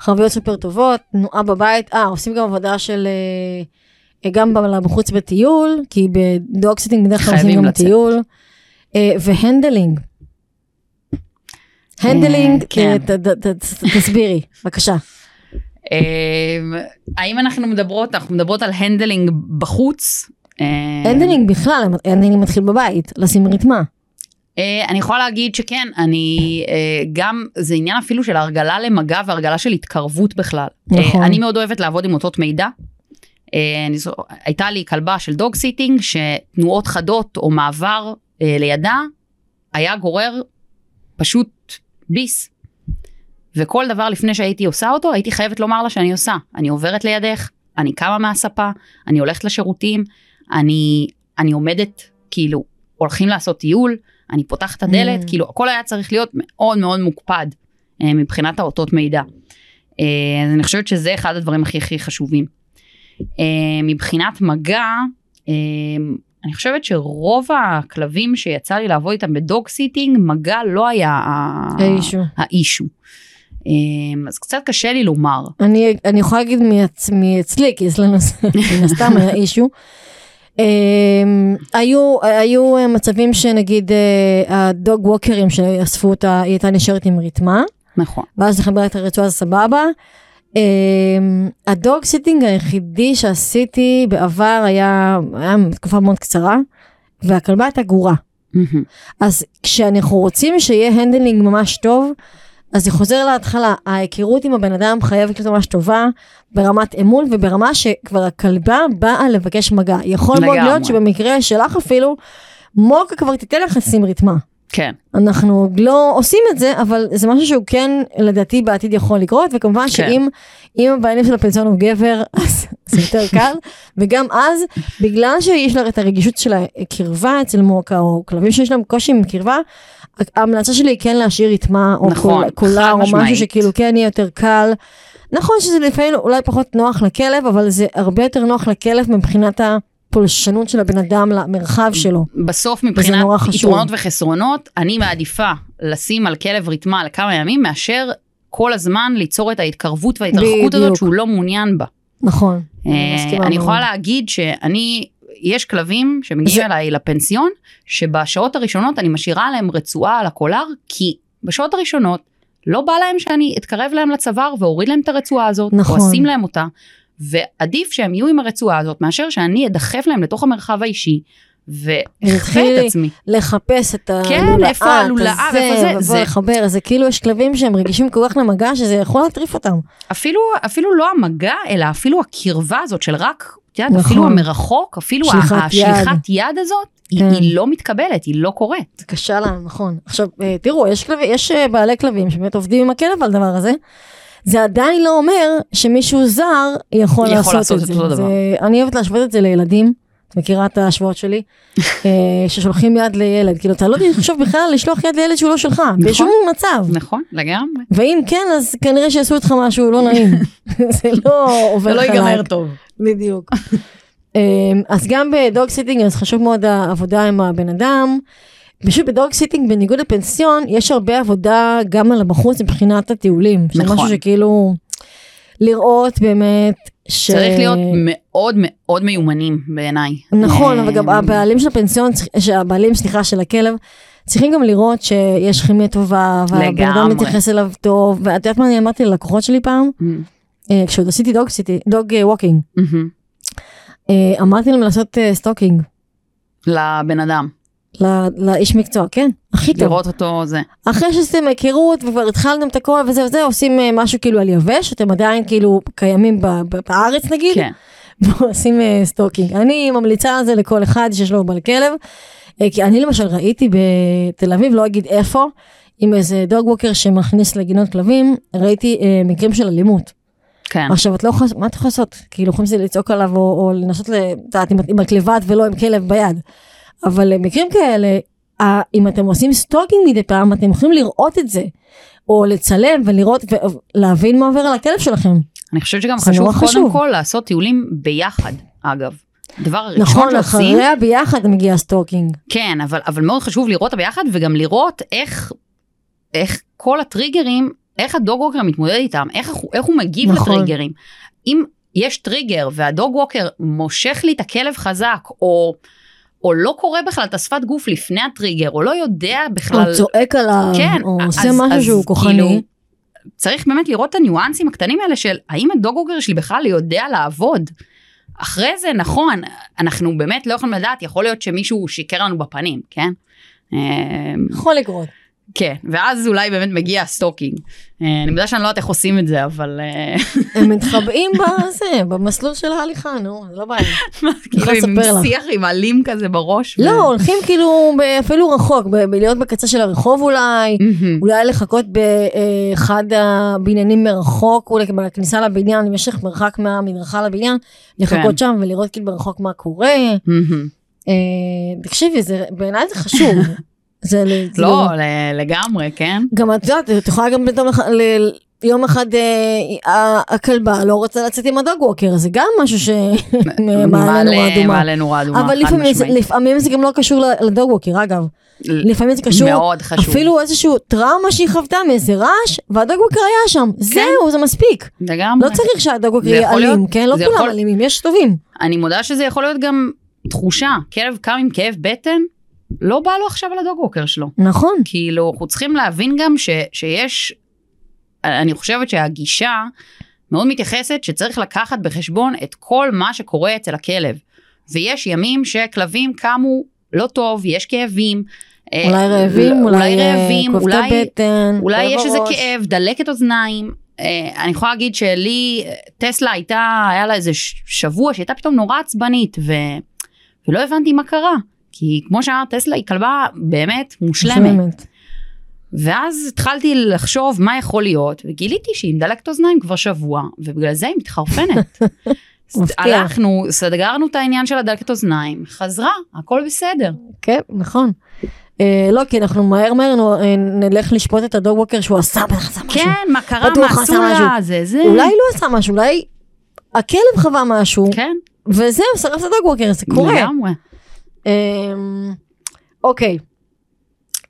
חוויות סופר טובות, תנועה בבית, אה, עושים גם עבודה של... אה, גם בחוץ בטיול, כי ב dog sitting בדרך כלל עושים גם לצאת. טיול. אה, ו handling. handling, אה, כן. תסבירי, בבקשה. אה, האם אנחנו מדברות, אנחנו מדברות על handling בחוץ? אה, handling בכלל, handling מתחיל בבית, לשים ריתמה. אה, אני יכולה להגיד שכן, אני גם, זה עניין אפילו של הרגלה למגע והרגלה של התקרבות בכלל. נכון. אני מאוד אוהבת לעבוד עם אותות מידע. הייתה לי כלבה של דוג סיטינג, שתנועות חדות או מעבר לידה, היה גורר פשוט ביס. וכל דבר לפני שהייתי עושה אותו, הייתי חייבת לומר לה שאני עושה. אני עוברת לידך, אני קמה מהספה, אני הולכת לשירותים, אני, אני עומדת, כאילו, הולכים לעשות טיול, אני פותחת את הדלת, Mm. כאילו, הכל היה צריך להיות מאוד מאוד מוקפד אה, מבחינת האותות מידע. אה, אז אני חושבת שזה אחד הדברים הכי הכי חשובים. אה, מבחינת מגע, אה, אני חושבת שרוב הכלבים שיצא לי לעבוד איתם בדוג סיטינג, מגע לא היה האישו. האישו. אה, אז קצת קשה לי לומר. אני, אני יכולה להגיד מעצ, מאצלי, כי אצלנו זה מן הסתם היה אישו. Um, היו, היו מצבים שנגיד אה, ה dog walkerים שאספו אותה, היא הייתה נשארת עם ריתמה, נכון. ואז לחבר את הרצועה זה סבבה. אמ, ה dog sitting היחידי שעשיתי בעבר היה, היה תקופה מאוד קצרה, והכלבה הייתה גורה. מהמם. אז כשאנחנו רוצים שיהיה handling ממש טוב, אז זה חוזר להתחלה, ההיכרות עם הבן אדם חייבת להיות ממש טובה, ברמת אמון וברמה שכבר הכלבה באה לבקש מגע. יכול מאוד. להיות שבמקרה שלך אפילו, מוקה כבר תיתן לך לשים ריתמה. כן. אנחנו לא עושים את זה, אבל זה משהו שהוא כן, לדעתי, בעתיד יכול לקרות, וכמובן כן. שאם אם הבעלים של הפנסיון הוא גבר, אז זה יותר קל, וגם אז, בגלל שיש לה את הרגישות של הקרבה אצל מוקה, או כלבים שיש להם קושי עם קרבה, ההמלצה שלי היא כן להשאיר ריתמה, או נכון, קול- קולר, חד או משהו משמעית. שכאילו כן יהיה יותר קל. נכון שזה לפעמים אולי פחות נוח לכלב, אבל זה הרבה יותר נוח לכלב מבחינת הפולשנות של הבן אדם למרחב שלו. בסוף מבחינת. יתרונות וחסרונות, אני מעדיפה לשים על כלב ריתמה לכמה ימים, מאשר כל הזמן ליצור את ההתקרבות וההתרחקות הזאת. שהוא לא מעוניין בה. נכון. אה, אני. יכולה להגיד שאני, יש כלבים שמגיעים זה- אליי לפנסיון, שבשעות הראשונות אני משאירה להם רצועה על הקולר, כי בשעות הראשונות לא בא להם שאני אתקרב להם לצוואר ואוריד להם את הרצועה הזאת, נכון. או אשים להם אותה, ועדיף שהם יהיו עם הרצועה הזאת, מאשר שאני אדחף להם לתוך המרחב האישי, תתחילי את עצמי. לחפש את כן, הלולאה, איפה הלולאה, ואיפה זה, ובוא זה- לחבר, זה כאילו יש כלבים שהם רגישים כל כך למגע שזה יכול להטריף אותם. אפילו, אפילו לא המגע, אלא אפילו הקרבה הזאת של רק, את יודעת, נכון. אפילו המרחוק, אפילו שליחת השליחת יד הזאת, היא, כן. היא לא מתקבלת, היא לא קורית. זה קשה להם, נכון. עכשיו, אה, תראו, יש, כלבים, יש אה, בעלי כלבים שבאמת עובדים עם הכלב על הדבר הזה. זה עדיין לא אומר שמישהו זר יכול, יכול לעשות, לעשות את את זה. אותו דבר. זה. אני אוהבת להשוות את זה לילדים. את מכירה את ההשוואות שלי? אה, ששולחים יד לילד. כאילו, אתה לא תחשוב בכלל לשלוח יד לילד שהוא לא שלך, בשום מצב. נכון, לגמרי. ואם כן, אז כנראה שיעשו איתך משהו לא נעים. זה לא עובר חלק. טוב. בדיוק. אמ, אז גם ב dog sitting אז חשוב מאוד העבודה עם הבן אדם. פשוט ב dog sitting בניגוד לפנסיון יש הרבה עבודה גם על הבחוץ מבחינת הטיולים. זה נכון. משהו שכאילו לראות באמת ש... צריך להיות מאוד מאוד מיומנים בעיניי. נכון, אבל אה, גם הבעלים של הפנסיון, שהבעלים סליחה של הכלב, צריכים גם לראות שיש כימיה טובה, והבן אדם. מתייחס אליו טוב, ואת יודעת מה אני אמרתי ללקוחות שלי פעם? אמ, אה, כשעוד עשיתי dog sitti, dog אה, walking, אה, אמרתי להם לעשות אה, stalking. לבן אדם, לאיש מקצוע, כן, הכי טוב. לראות אותו זה. אחרי שעשיתם היכרות וכבר התחלתם את הכל וזה וזה, עושים אה, משהו כאילו על יבש, אתם עדיין כאילו קיימים בארץ נגיד, כן. ועושים אה, stalking. אני ממליצה על זה לכל אחד שיש לו בעל כלב, אה, כי אני למשל ראיתי בתל אביב, לא אגיד איפה, עם איזה dog walker שמכניס לגינות כלבים, ראיתי אה, מקרים של אלימות. כן. עכשיו את לא יכולה, מה את יכולה לעשות? כאילו יכולים לצעוק עליו או, או לנסות, את יודעת, עם, עם הכלבת ולא עם כלב ביד. אבל אה, מקרים כאלה, אם אתם עושים stalking מדי פעם, אתם יכולים לראות את זה. או לצלם ולראות ולהבין מה עובר על הכלב שלכם. אני חושבת שגם חשוב קודם חשוב. כל לעשות טיולים ביחד, אגב. הדבר הראשון נכון, שעושים, אחריה ביחד מגיע ה stalking. כן, אבל, אבל מאוד חשוב לראות אותה ביחד וגם לראות איך, איך כל הטריגרים, איך הדוג ווקר מתמודד איתם, איך, הוא- איך הוא מגיב נכון. לטריגרים. אם יש טריגר והדוג ווקר מושך לי את הכלב חזק, או, או לא קורא בכלל את השפת גוף לפני הטריגר, או לא יודע בכלל... או צועק עליו, כן, או אז- עושה אז משהו שהוא כוחני. כאילו, צריך באמת לראות את הניואנסים הקטנים האלה של האם הדוג ווקר שלי בכלל יודע לעבוד. אחרי זה נכון אנחנו באמת לא יכולים לדעת יכול להיות שמישהו שיקר לנו בפנים כן. אה, יכול לקרות. כן ואז אולי באמת מגיע ה stalking. אה, אני יודעת שאני לא יודעת איך עושים את זה אבל אה, הם מתחבאים בזה, במסלול של ההליכה, נו, זה לא בעיה. כאילו עם לספר לך. שיח עם עלים כזה בראש. לא, הולכים כאילו אפילו רחוק, בלהיות בקצה של הרחוב אולי. אולי לחכות באחד הבניינים מרחוק, אולי בכניסה לבניין, לך מרחק מהמדרכה לבניין, לחכות כן. שם ולראות כאילו ברחוק מה קורה. אה, תקשיבי, בעיניי זה חשוב. זה לא ל- לגמרי כן. גם את יודעת, את יכולה גם פתאום יום אחד אה, הכלבה לא רוצה לצאת עם הדוג ווקר, זה גם משהו שמעלה נורה אדומה. מעלה נורה אדומה. אבל לפעמים זה, גם לא קשור לדוג ווקר, אגב. לפעמים זה קשור, מאוד חשוב. אפילו איזשהו טראומה שהיא חוותה מאיזה רעש, והדוג ווקר היה שם. זהו, זה מספיק. לגמרי. לא צריך שהדוג ווקר יהיה אלים, כן? לא כולם אלימים, יש טובים. אני מודה שזה יכול להיות גם תחושה, כלב קם עם כאב בטן, לא בא לו עכשיו על הדוג ווקר שלו. נכון. כאילו, אנחנו צריכים להבין גם ש, שיש, אני חושבת שהגישה מאוד מתייחסת שצריך לקחת בחשבון את כל מה שקורה אצל הכלב. ויש ימים שכלבים קמו לא טוב, יש כאבים. אה, אולי רעבים, לא- אולי אה, רעבים, כואב את אולי, הבטן. אולי יש איזה הראש. כאב, דלקת אוזניים. אה, אני יכולה להגיד שלי, טסלה הייתה, היה לה איזה שבוע שהייתה פתאום נורא עצבנית, ו... ולא הבנתי מה קרה. כי כמו שאמרת, טסלה היא כלבה באמת מושלמת. מושלמת. ואז התחלתי לחשוב מה יכול להיות, וגיליתי שהיא עם דלקת אוזניים כבר שבוע, ובגלל זה היא מתחרפנת. מפתיע. הלכנו, סגרנו את העניין של הדלקת אוזניים, חזרה, הכל בסדר. כן, נכון. אה, לא, כי אנחנו מהר מהר אה, נלך לשפוט את ה dog walker שהוא עשה בטח עשה משהו. כן, מה קרה, מה עשו. לה, זה זה. אולי לא עשה משהו, אולי הכלב חווה משהו, כן, וזהו, שרף את ה dog walker, זה קורה. לגמרי. אמ, אוקיי.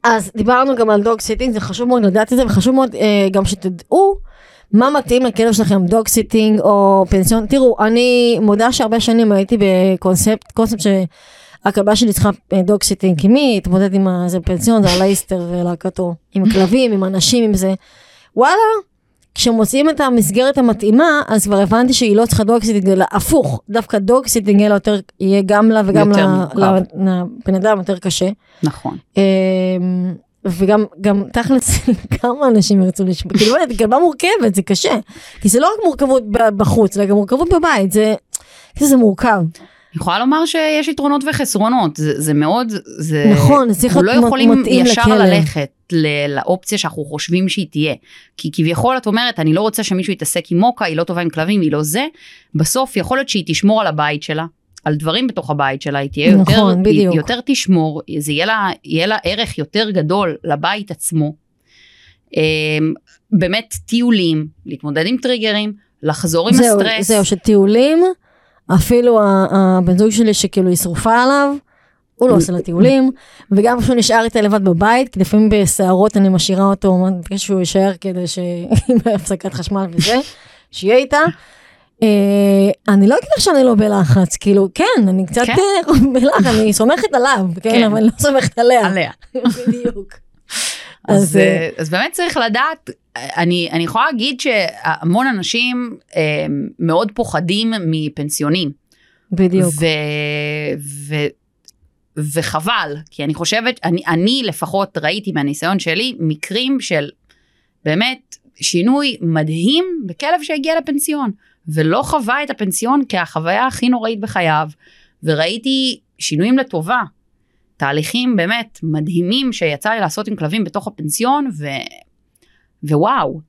אז דיברנו גם על dog sitting, זה חשוב מאוד לדעת את זה, וחשוב מאוד אה, גם שתדעו מה מתאים לכלב שלכם, dog sitting או פנסיון. תראו, אני מודה שהרבה שנים הייתי בקונספט, קונספט שהכלבה שלי צריכה אה, dog sitting, כי מי התמודד עם זה פנסיון, זה הלייסטר ולהקתו, עם כלבים, עם אנשים, עם זה. וואלה, כשמוצאים את המסגרת המתאימה, אז כבר הבנתי שהיא לא צריכה dog sitting, אלא הפוך, דווקא dog sitting יהיה, לה יותר, יהיה גם לה וגם לבן אדם יותר קשה. נכון. אמ, וגם גם תכלס כמה אנשים ירצו לשמוע, כאילו באמת, כלבה מורכבת, זה קשה. כי זה לא רק מורכבות בחוץ, אלא גם מורכבות בבית, זה, זה, זה מורכב. אני יכולה לומר שיש יתרונות וחסרונות, זה, זה מאוד, זה... נכון, זה צריך אנחנו לא להיות יכולים מתאים ישר. ללכת ל- לאופציה שאנחנו חושבים שהיא תהיה. כי כביכול את אומרת, אני לא רוצה שמישהו יתעסק עם מוקה, היא לא טובה עם כלבים, היא לא זה. בסוף יכול להיות שהיא תשמור על הבית שלה, על דברים בתוך הבית שלה, היא תהיה יותר, נכון, בדיוק. היא יותר תשמור, זה יהיה לה, יהיה לה ערך יותר גדול לבית עצמו. אמ, באמת טיולים, להתמודד עם טריגרים, לחזור עם זהו, הסטרס. זהו, שטיולים, אפילו הבן זוג שלי שכאילו היא שרופה עליו, הוא לא עושה לה טיולים, וגם כשהוא נשאר איתה לבד בבית, כי לפעמים בסערות אני משאירה אותו, אני מבקשת שהוא יישאר כדי שאם הפסקת חשמל וזה, שיהיה איתה. אה, אני לא אגיד לך שאני לא בלחץ, כאילו, כן, אני קצת כן. אה, בלחץ, אני סומכת עליו, כן, כן. אבל אני לא סומכת עליה. עליה. בדיוק. אז, אז, אה, אז באמת צריך לדעת, אני, אני יכולה להגיד שהמון אנשים אה, מאוד פוחדים מפנסיונים. בדיוק. ו, ו, וחבל, כי אני חושבת, אני, אני לפחות ראיתי מהניסיון שלי מקרים של באמת שינוי מדהים בכלב שהגיע לפנסיון, ולא חווה את הפנסיון כהחוויה הכי נוראית בחייו, וראיתי שינויים לטובה. תהליכים באמת מדהימים שיצא לי לעשות עם כלבים בתוך הפנסיון, ו... ווואו.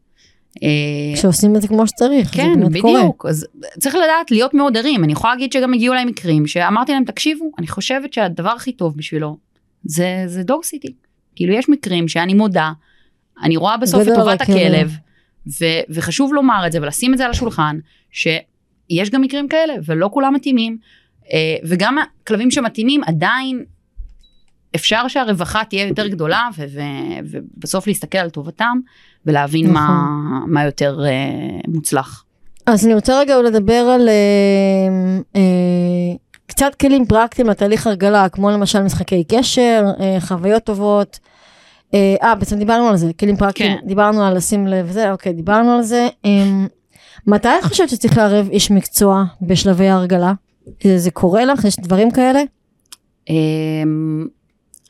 אה, כשעושים את זה כמו שצריך, זה כן, באמת קורה. בדיוק. אז צריך לדעת להיות מאוד ערים. אני יכולה להגיד שגם הגיעו אליי מקרים שאמרתי להם, תקשיבו, אני חושבת שהדבר הכי טוב בשבילו זה, זה דוג סיטי. כאילו יש מקרים שאני מודה, אני רואה בסוף את טובת הכלב. הכלב, ו, וחשוב לומר את זה ולשים את זה על השולחן, שיש גם מקרים כאלה ולא כולם מתאימים, אה, וגם הכלבים שמתאימים עדיין אפשר שהרווחה תהיה יותר גדולה ו- ו- ובסוף להסתכל על טובתם ולהבין מה, נכון. מה יותר אה, מוצלח. אז אני רוצה רגע לדבר על אה, אה, קצת כלים פרקטיים לתהליך הרגלה, כמו למשל משחקי קשר, אה, חוויות טובות. אה, אה, בעצם דיברנו על זה, כלים פרקטיים, כן. דיברנו על לשים לב זה, אוקיי, דיברנו על זה. אה, מתי את חושבת שצריך לערב איש מקצוע בשלבי ההרגלה? אה, זה קורה לך? יש דברים כאלה?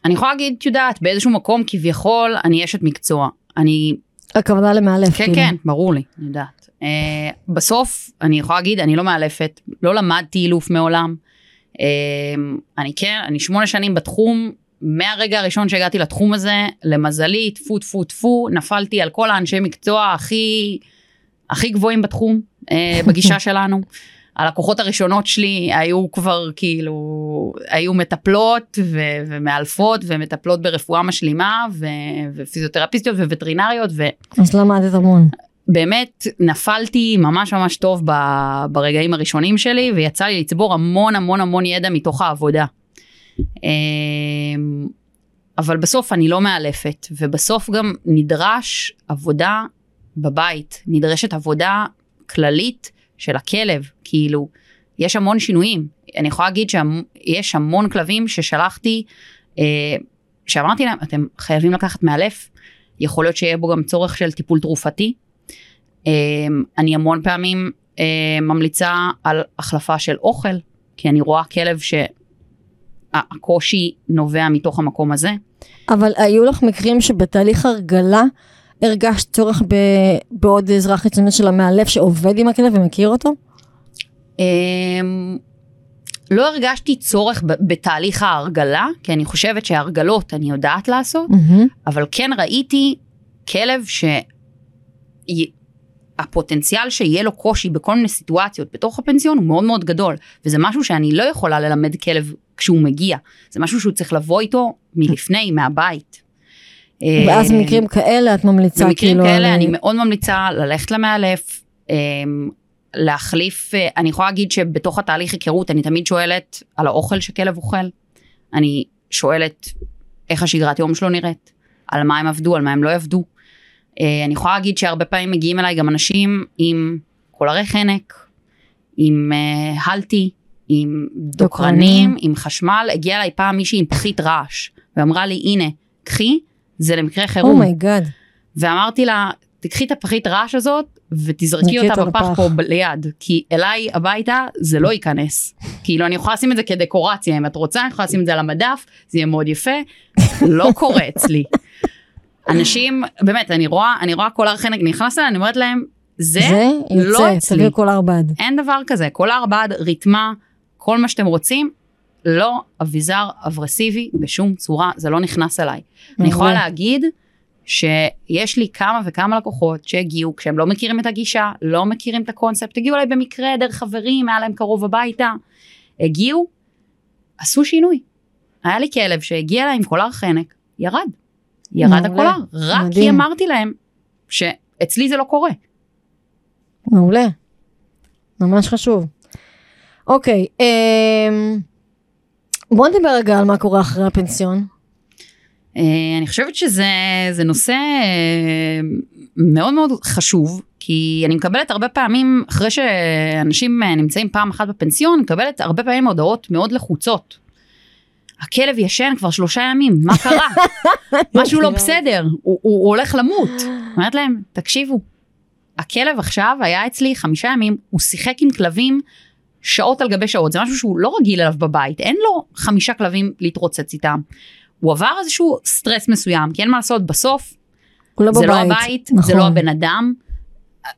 אני יכולה להגיד, את יודעת, באיזשהו מקום כביכול אני אשת מקצוע. אני הכוונה למאלף. כן, כאילו. כן, ברור לי, אני יודעת. Uh, בסוף, אני יכולה להגיד, אני לא מאלפת, לא למדתי אילוף מעולם. Uh, אני כן, אני שמונה שנים בתחום, מהרגע הראשון שהגעתי לתחום הזה, למזלי, טפו טפו טפו, נפלתי על כל האנשי מקצוע הכי, הכי גבוהים בתחום, uh, בגישה שלנו. הלקוחות הראשונות שלי היו כבר כאילו, היו מטפלות ו- ומאלפות ומטפלות ברפואה משלימה ו- ופיזיותרפיסטיות ווטרינריות ו... אז למדת המון. באמת נפלתי ממש ממש טוב ב- ברגעים הראשונים שלי ויצא לי לצבור המון המון המון ידע מתוך העבודה. אמ, אבל בסוף אני לא מאלפת ובסוף גם נדרש עבודה בבית, נדרשת עבודה כללית של הכלב, כאילו יש המון שינויים. אני יכולה להגיד שיש המון כלבים ששלחתי, אה, שאמרתי להם אתם חייבים לקחת מאלף, יכול להיות שיהיה בו גם צורך של טיפול תרופתי. אה, אני המון פעמים אה, ממליצה על החלפה של אוכל, כי אני רואה כלב שהקושי נובע מתוך המקום הזה. אבל היו לך מקרים שבתהליך הרגלה הרגשת צורך ב... בעוד אזרח חיצוני של המאלף שעובד עם הכלב ומכיר אותו? אמ, לא הרגשתי צורך בתהליך ההרגלה, כי אני חושבת שהרגלות אני יודעת לעשות, אבל כן ראיתי כלב שהפוטנציאל שיהיה לו קושי בכל מיני סיטואציות בתוך הפנסיון הוא מאוד מאוד גדול, וזה משהו שאני לא יכולה ללמד כלב כשהוא מגיע, זה משהו שהוא צריך לבוא איתו מלפני, מהבית. ואז אמ, במקרים כאלה את ממליצה במקרים כאילו... כאלה על- אני מאוד ממליצה ללכת למאלף, אמ, להחליף, אה, אני יכולה להגיד שבתוך התהליך היכרות אני תמיד שואלת על האוכל שכלב אוכל, אני שואלת איך השגרת יום שלו נראית, על מה הם עבדו, על מה הם לא עבדו. אה, אני יכולה להגיד שהרבה פעמים מגיעים אליי גם אנשים עם קולרי חנק, עם אה, הלטי, עם דוקרנים. עם חשמל, הגיעה אליי פעם מישהי עם פחית רעש, ואמרה לי הנה, קחי, זה למקרה חירום. oh my god. ואמרתי לה, תקחי את הפחית רעש הזאת ותזרקי זרקי אותה בפח. פה ליד, כי אליי הביתה זה לא ייכנס. כאילו אני יכולה לשים את זה כדקורציה אם את רוצה, אני יכולה לשים את זה על המדף, זה יהיה מאוד יפה, לא קורה אצלי. אנשים, באמת, אני רואה, אני רואה כל הר חנק נכנס אליי, אני אומרת להם, זה, זה לא יוצא, אצלי. תביאו כל ארבד. אין דבר כזה, כל ארבד, ריתמה, כל מה שאתם רוצים, לא אביזר אברסיבי בשום צורה, זה לא נכנס אליי. אני יכולה. להגיד שיש לי כמה וכמה לקוחות שהגיעו כשהם לא מכירים את הגישה, לא מכירים את הקונספט, הגיעו אליי במקרה דרך חברים, היה להם קרוב הביתה, הגיעו, עשו שינוי. היה לי כלב שהגיע אליי עם קולר חנק, ירד. ירד מעולה, הקולר, רק כי מדהים. אמרתי להם שאצלי זה לא קורה. מעולה. ממש חשוב. אוקיי, אמ, בוא נדבר רגע על מה קורה אחרי הפנסיון. אה, אני חושבת שזה זה נושא אה, מאוד מאוד חשוב, כי אני מקבלת הרבה פעמים, אחרי שאנשים אה, נמצאים פעם אחת בפנסיון, מקבלת הרבה פעמים הודעות מאוד לחוצות. הכלב ישן כבר שלושה ימים, מה קרה? משהו לא בסדר, הוא, הוא הולך למות. אומרת להם, תקשיבו, הכלב עכשיו היה אצלי חמישה ימים, הוא שיחק עם כלבים שעות על גבי שעות, זה משהו שהוא לא רגיל אליו בבית, אין לו חמישה כלבים להתרוצץ איתם. הוא עבר איזשהו סטרס מסוים, כי אין מה לעשות, בסוף לא זה בבית. לא הבית, נכון. זה לא הבן אדם,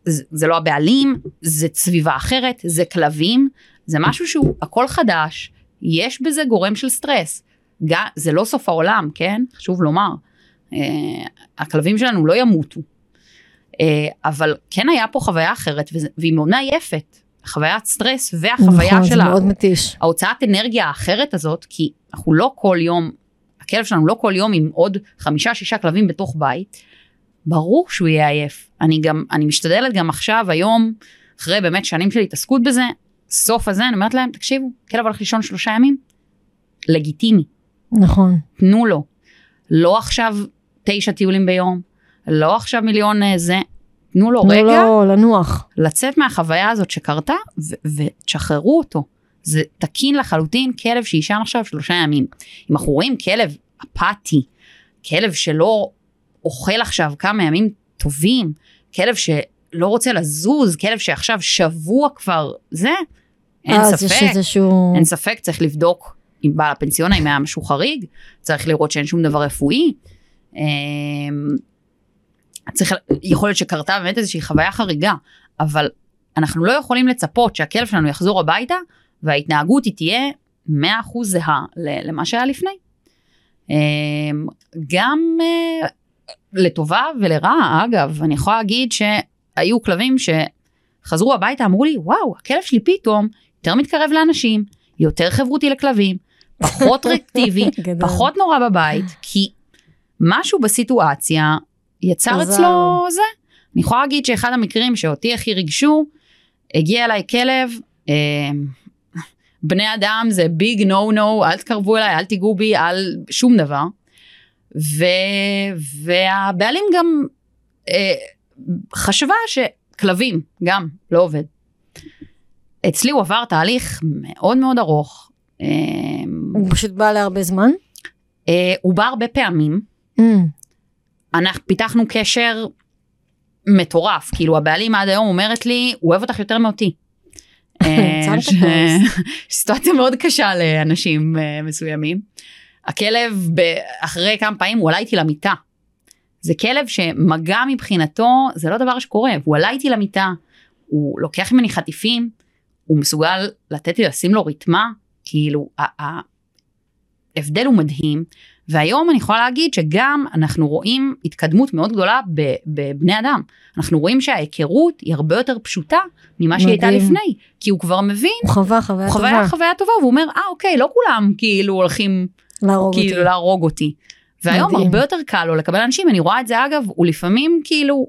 זה, זה לא הבעלים, זה סביבה אחרת, זה כלבים, זה משהו שהוא הכל חדש, יש בזה גורם של סטרס. גם, זה לא סוף העולם, כן? חשוב לומר. אה, הכלבים שלנו לא ימותו. אה, אבל כן היה פה חוויה אחרת, וזה, והיא מאוד מעייפת. חוויית סטרס והחוויה נכון, של. ההוצאת אנרגיה האחרת הזאת, כי אנחנו לא כל יום, הכלב שלנו לא כל יום עם עוד חמישה שישה כלבים בתוך בית, ברור שהוא יהיה עייף. אני גם, אני משתדלת גם עכשיו, היום, אחרי באמת שנים של התעסקות בזה, סוף הזה, אני אומרת להם, תקשיבו, כלב הולך לישון שלושה ימים, לגיטימי, נכון. תנו לו. לא עכשיו תשע טיולים ביום, לא עכשיו מיליון אה, זה, תנו לו תנו רגע לו לנוח. לצאת מהחוויה הזאת שקרתה ותשחררו אותו. זה תקין לחלוטין כלב שיישן עכשיו שלושה ימים. אם אנחנו רואים כלב אפאתי, כלב שלא אוכל עכשיו כמה ימים טובים, כלב שלא רוצה לזוז, כלב שעכשיו שבוע כבר זה, אין ספק, איזשהו... אין ספק צריך לבדוק עם בעל הפנסיון האם היה משהו חריג, צריך לראות שאין שום דבר רפואי. אמ, צריך, יכול להיות שקרתה באמת איזושהי חוויה חריגה, אבל אנחנו לא יכולים לצפות שהכלב שלנו יחזור הביתה וההתנהגות היא תהיה 100% זהה למה שהיה לפני. אמ, גם אה, לטובה ולרעה, אגב, אני יכולה להגיד שהיו כלבים שחזרו הביתה, אמרו לי, וואו, הכלב שלי פתאום יותר מתקרב לאנשים, יותר חברותי לכלבים, פחות ריאקטיבי, גדול. פחות נורא בבית, כי משהו בסיטואציה יצר. אצלו זה. אני יכולה להגיד שאחד המקרים שאותי הכי ריגשו, הגיע אליי כלב, אה, בני אדם זה ביג נו נו, אל תקרבו אליי, אל תיגעו בי, אל שום דבר. ו, והבעלים גם אה, חשבה שכלבים גם לא עובד. אצלי הוא עבר תהליך מאוד מאוד ארוך. אה, הוא פשוט בא להרבה זמן? אה, הוא בא הרבה פעמים, Mm. אנחנו פיתחנו קשר מטורף, כאילו הבעלים עד היום אומרת לי, הוא אוהב אותך יותר מאותי. אה, ש-. סיטואציה מאוד קשה לאנשים אה, מסוימים. הכלב אחרי כמה פעמים הוא עלה איתי למיטה. זה כלב שמגע מבחינתו זה לא דבר שקורה, והוא עלה איתי למיטה, הוא לוקח ממני חטיפים, הוא מסוגל לתת לי לשים לו ריתמה, כאילו ההבדל הוא מדהים, והיום אני יכולה להגיד שגם אנחנו רואים התקדמות מאוד גדולה בבני אדם. אנחנו רואים שההיכרות היא הרבה יותר פשוטה ממה שהיא הייתה. לפני, כי הוא כבר מבין, הוא חווה חוויה הוא טובה. חוויה טובה, והוא אומר, אה אוקיי, לא כולם כאילו הולכים להרוג אותי. כאילו להרוג אותי. והיום מדהים. הרבה יותר קל לו לקבל אנשים, אני רואה את זה אגב, הוא לפעמים כאילו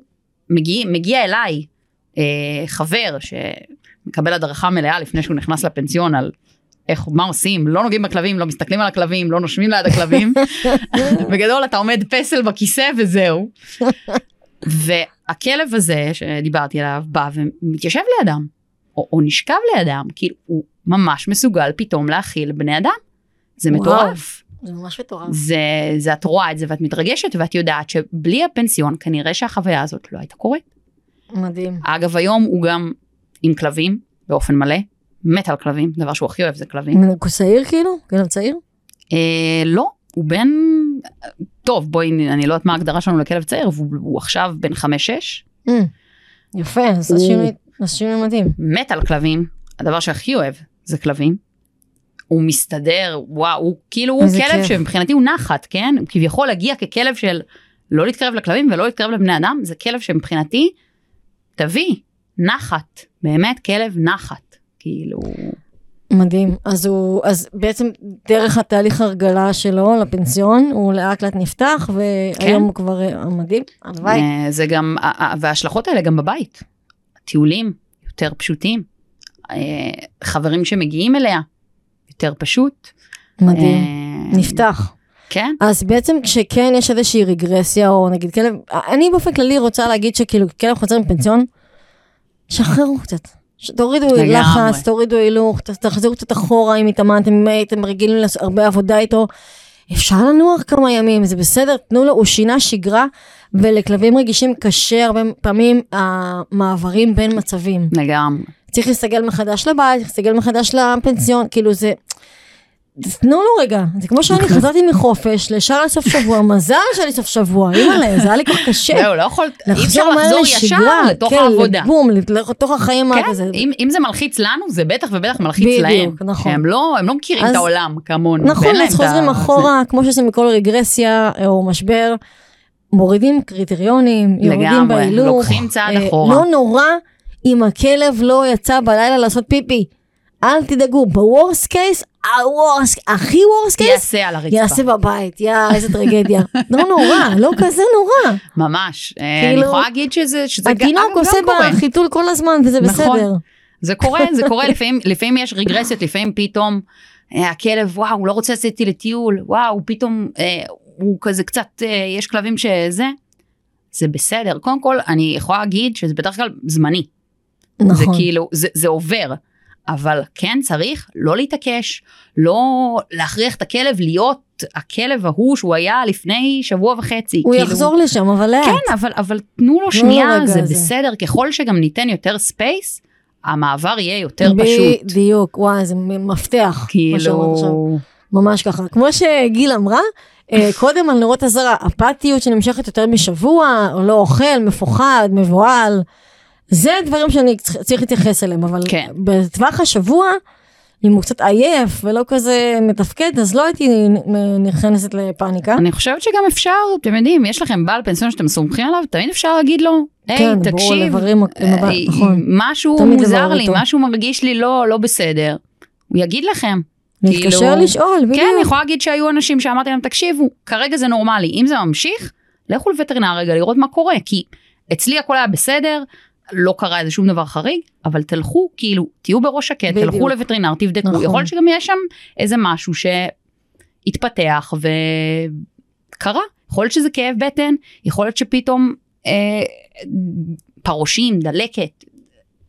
מגיע, מגיע אליי אה, חבר שמקבל הדרכה מלאה לפני שהוא נכנס לפנסיון על איך, מה עושים, לא נוגעים בכלבים, לא מסתכלים על הכלבים, לא נושמים ליד הכלבים. בגדול אתה עומד פסל בכיסא וזהו. והכלב הזה שדיברתי עליו בא ומתיישב לידם, או, או נשכב לידם, כאילו הוא ממש מסוגל פתאום להכיל בני אדם. זה וואו. מטורף. זה ממש מטורף. זה, זה את רואה את זה ואת מתרגשת ואת יודעת שבלי הפנסיון כנראה שהחוויה הזאת לא הייתה קורית. מדהים. אגב היום הוא גם עם כלבים באופן מלא, מת על כלבים, דבר שהוא הכי אוהב זה כלבים. הוא צעיר כאילו? כלב צעיר? אה, לא, הוא בן, טוב בואי אני לא יודעת מה ההגדרה שלנו לכלב צעיר, והוא הוא עכשיו בן חמש-שש, Mm. יפה, אז הוא- שינוי- אז שינוי מדהים. מת על כלבים, הדבר שהכי אוהב זה כלבים. הוא מסתדר, וואו, הוא כאילו הוא כלב כיף. שמבחינתי הוא נחת, כן? הוא כביכול הגיע ככלב של לא להתקרב לכלבים ולא להתקרב לבני אדם, זה כלב שמבחינתי, תביא, נחת, באמת כלב נחת, כאילו, מדהים. אז הוא, אז בעצם דרך התהליך הרגלה שלו לפנסיון, הוא לאט לאט נפתח, והיום כן. הוא כבר אה, מדהים. הלוואי. אה, זה גם, ה- ה- וההשלכות האלה גם בבית, הטיולים יותר פשוטים, אה, חברים שמגיעים אליה, יותר פשוט. מדהים. אה, נפתח. כן, אז בעצם כשכן יש איזושהי רגרסיה, או נגיד כלב, אני באופן כללי רוצה להגיד שכאילו כלב חוזר מפנסיון, שחררו קצת. תורידו. לחץ, תורידו הילוך, תחזרו קצת אחורה אם התאמנתם, אם הייתם רגילים לעשות הרבה עבודה איתו. אפשר לנוח כמה ימים, זה בסדר, תנו לו, הוא שינה שגרה, ולכלבים רגישים קשה הרבה פעמים המעברים בין מצבים. לגמרי. צריך להסתגל מחדש לבית, צריך להסתגל מחדש לפנסיון, כאילו זה... תנו לו רגע, זה כמו שאני חזרתי מחופש לשאר לסוף שבוע, מזל לי סוף שבוע, אימא'לה, זה היה לי כל כך קשה. זהו, לא יכול, אי אפשר לחזור ישר לתוך כן, העבודה. בום, לתוך החיים כן, הזה. אם, אם זה מלחיץ לנו, זה בטח ובטח מלחיץ בדיוק, להם. נכון. שהם לא, הם לא מכירים את העולם כמונו. נכון, אז חוזרים אחורה, כמו שעושים בכל רגרסיה או משבר, מורידים קריטריונים, יורדים לגמרי, בהילוך. לוקחים צעד אה, אחורה. לא נורא אם הכלב לא יצא בלילה לעשות פיפי. אל תדאגו, ב worst case, ה worse, הכי worst case, יעשה על הרצפה. יעשה בבית, יא, איזה טרגדיה. לא נורא, לא כזה נורא. ממש. אה, כאילו, אני יכולה להגיד שזה, שזה ג- התינוק אגב, עושה גם קורה. בחיתול כל הזמן, וזה נכון. בסדר. זה קורה, זה קורה, לפעמים, לפעמים יש רגרסיות, לפעמים פתאום אה, הכלב, וואו, הוא לא רוצה לצאת איתי לטיול, וואו, פתאום אה, הוא כזה קצת, אה, יש כלבים שזה, זה בסדר. קודם כל, אני יכולה להגיד שזה בדרך כלל זמני. זה נכון. כאילו, זה, זה עובר. אבל כן צריך לא להתעקש, לא להכריח את הכלב להיות הכלב ההוא שהוא היה לפני שבוע וחצי. הוא כאילו, יחזור לשם, אבל לאט. כן, אבל, אבל תנו לו שנייה, רגע זה זה. בסדר, ככל שגם ניתן יותר space, המעבר יהיה יותר פשוט. בדיוק, וואי, זה מפתח. כאילו, ממש ככה. כמו שגיל אמרה, אה, קודם על נרות אזהרה, אפתיות שנמשכת יותר משבוע, לא אוכל, מפוחד, מבוהל, זה דברים שאני צריך להתייחס אליהם, אבל כן. בטווח השבוע, אם הוא קצת עייף ולא כזה מתפקד, אז לא הייתי נכנסת לפאניקה. אני חושבת שגם אפשר, אתם יודעים, יש לכם בעל פנסיון שאתם סומכים עליו, תמיד אפשר להגיד לו, היי, כן, תקשיב, לברר עם המבט, אה, נכון. משהו מוזר לי, אותו. משהו מרגיש לי לא לא בסדר, הוא יגיד לכם. להתקשר כאילו- לשאול, בדיוק. כן, אני יכולה להגיד שהיו אנשים שאמרתי להם, תקשיבו, כרגע זה נורמלי, אם זה ממשיך, לכו לווטרינר רגע לראות מה קורה, כי אצלי הכל היה בסדר, לא קרה איזה שום דבר חריג, אבל תלכו, כאילו, תהיו בראש שקט, בדיוק. תלכו לווטרינר, תבדקו, נכון. יכול שגם יש שם איזה משהו שהתפתח וקרה, יכול להיות שזה כאב בטן, יכול להיות שפתאום אה, פרושים, דלקת,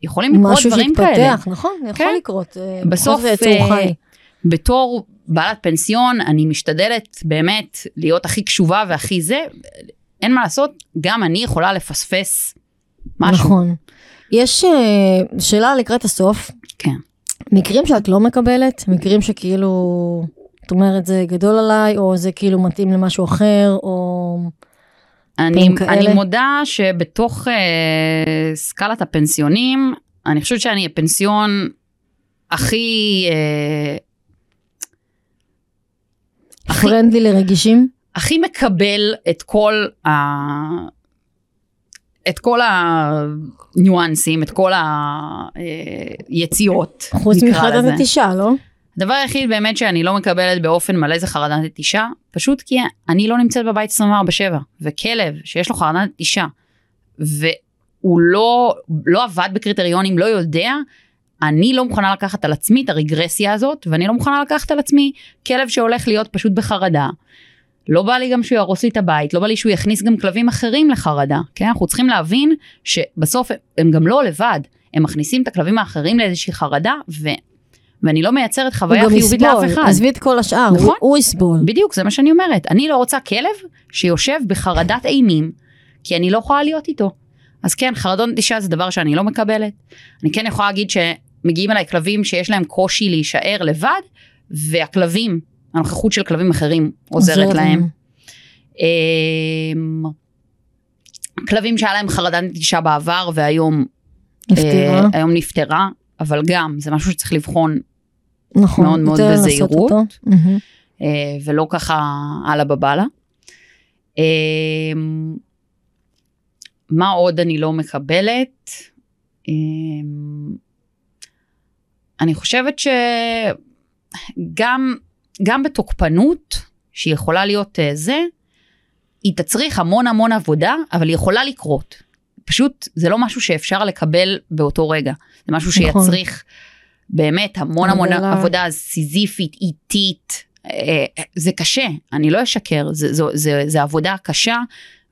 יכולים לקרות משהו דברים כאלה. שהתפתח, נכון, יכול כן. לקרות. אה, בסוף, אה. בתור בעלת פנסיון, אני משתדלת באמת להיות הכי קשובה והכי זה, אין מה לעשות, גם אני יכולה לפספס משהו. נכון. יש אה, שאלה לקראת הסוף. כן. מקרים שאת לא מקבלת, מקרים שכאילו, את אומרת זה גדול עליי, או זה כאילו מתאים למשהו אחר, או... אני. אני מודה שבתוך אה, סקלת הפנסיונים, אני חושבת שאני הפנסיון הכי, אה, הכי, פרנדלי לרגישים. הכי מקבל את כל ה... את כל הניואנסים, את כל היציאות, חוץ מחרדת. נטישה, לא? הדבר היחיד באמת שאני לא מקבלת באופן מלא זה חרדת נטישה, פשוט כי אני לא נמצאת בבית 24/7, וכלב שיש לו חרדת נטישה, והוא לא, לא עבד בקריטריונים, לא יודע, אני לא מוכנה לקחת על עצמי את הרגרסיה הזאת, ואני לא מוכנה לקחת על עצמי כלב שהולך להיות פשוט בחרדה. לא בא לי גם שהוא יהרוס לי את הבית, לא בא לי שהוא יכניס גם כלבים אחרים לחרדה, כן? אנחנו צריכים להבין שבסוף הם גם לא לבד, הם מכניסים את הכלבים האחרים לאיזושהי חרדה, ו... ואני לא מייצרת הוא חוויה גם חיובית לאף אחד. עזבי את כל השאר, נכון. הוא- הוא יסבול. בדיוק, זה מה שאני אומרת. אני לא רוצה כלב שיושב בחרדת אימים, כי אני לא יכולה להיות איתו. אז כן, חרדות נטישה זה דבר שאני לא מקבלת. אני כן יכולה להגיד שמגיעים אליי כלבים שיש להם קושי להישאר לבד, והכלבים, הנוכחות של כלבים אחרים עוזרת להם. אמ, כלבים שהיה להם חרדת נטישה בעבר והיום נפטרה. אה, היום נפטרה, אבל גם זה משהו שצריך לבחון נכון, מאוד מאוד בזהירות. מהמם. אה, ולא ככה אללה בבאללה. אה, מה עוד אני לא מקבלת? אה, אני חושבת שגם גם בתוקפנות, שהיא יכולה להיות אה, זה, היא תצריך המון המון עבודה, אבל היא יכולה לקרות. פשוט זה לא משהו שאפשר לקבל באותו רגע. זה משהו נכון. שיצריך באמת המון המון עבודה. עבודה סיזיפית, איטית. אה, זה קשה, אני לא אשקר, זה, זה, זה, זה עבודה קשה,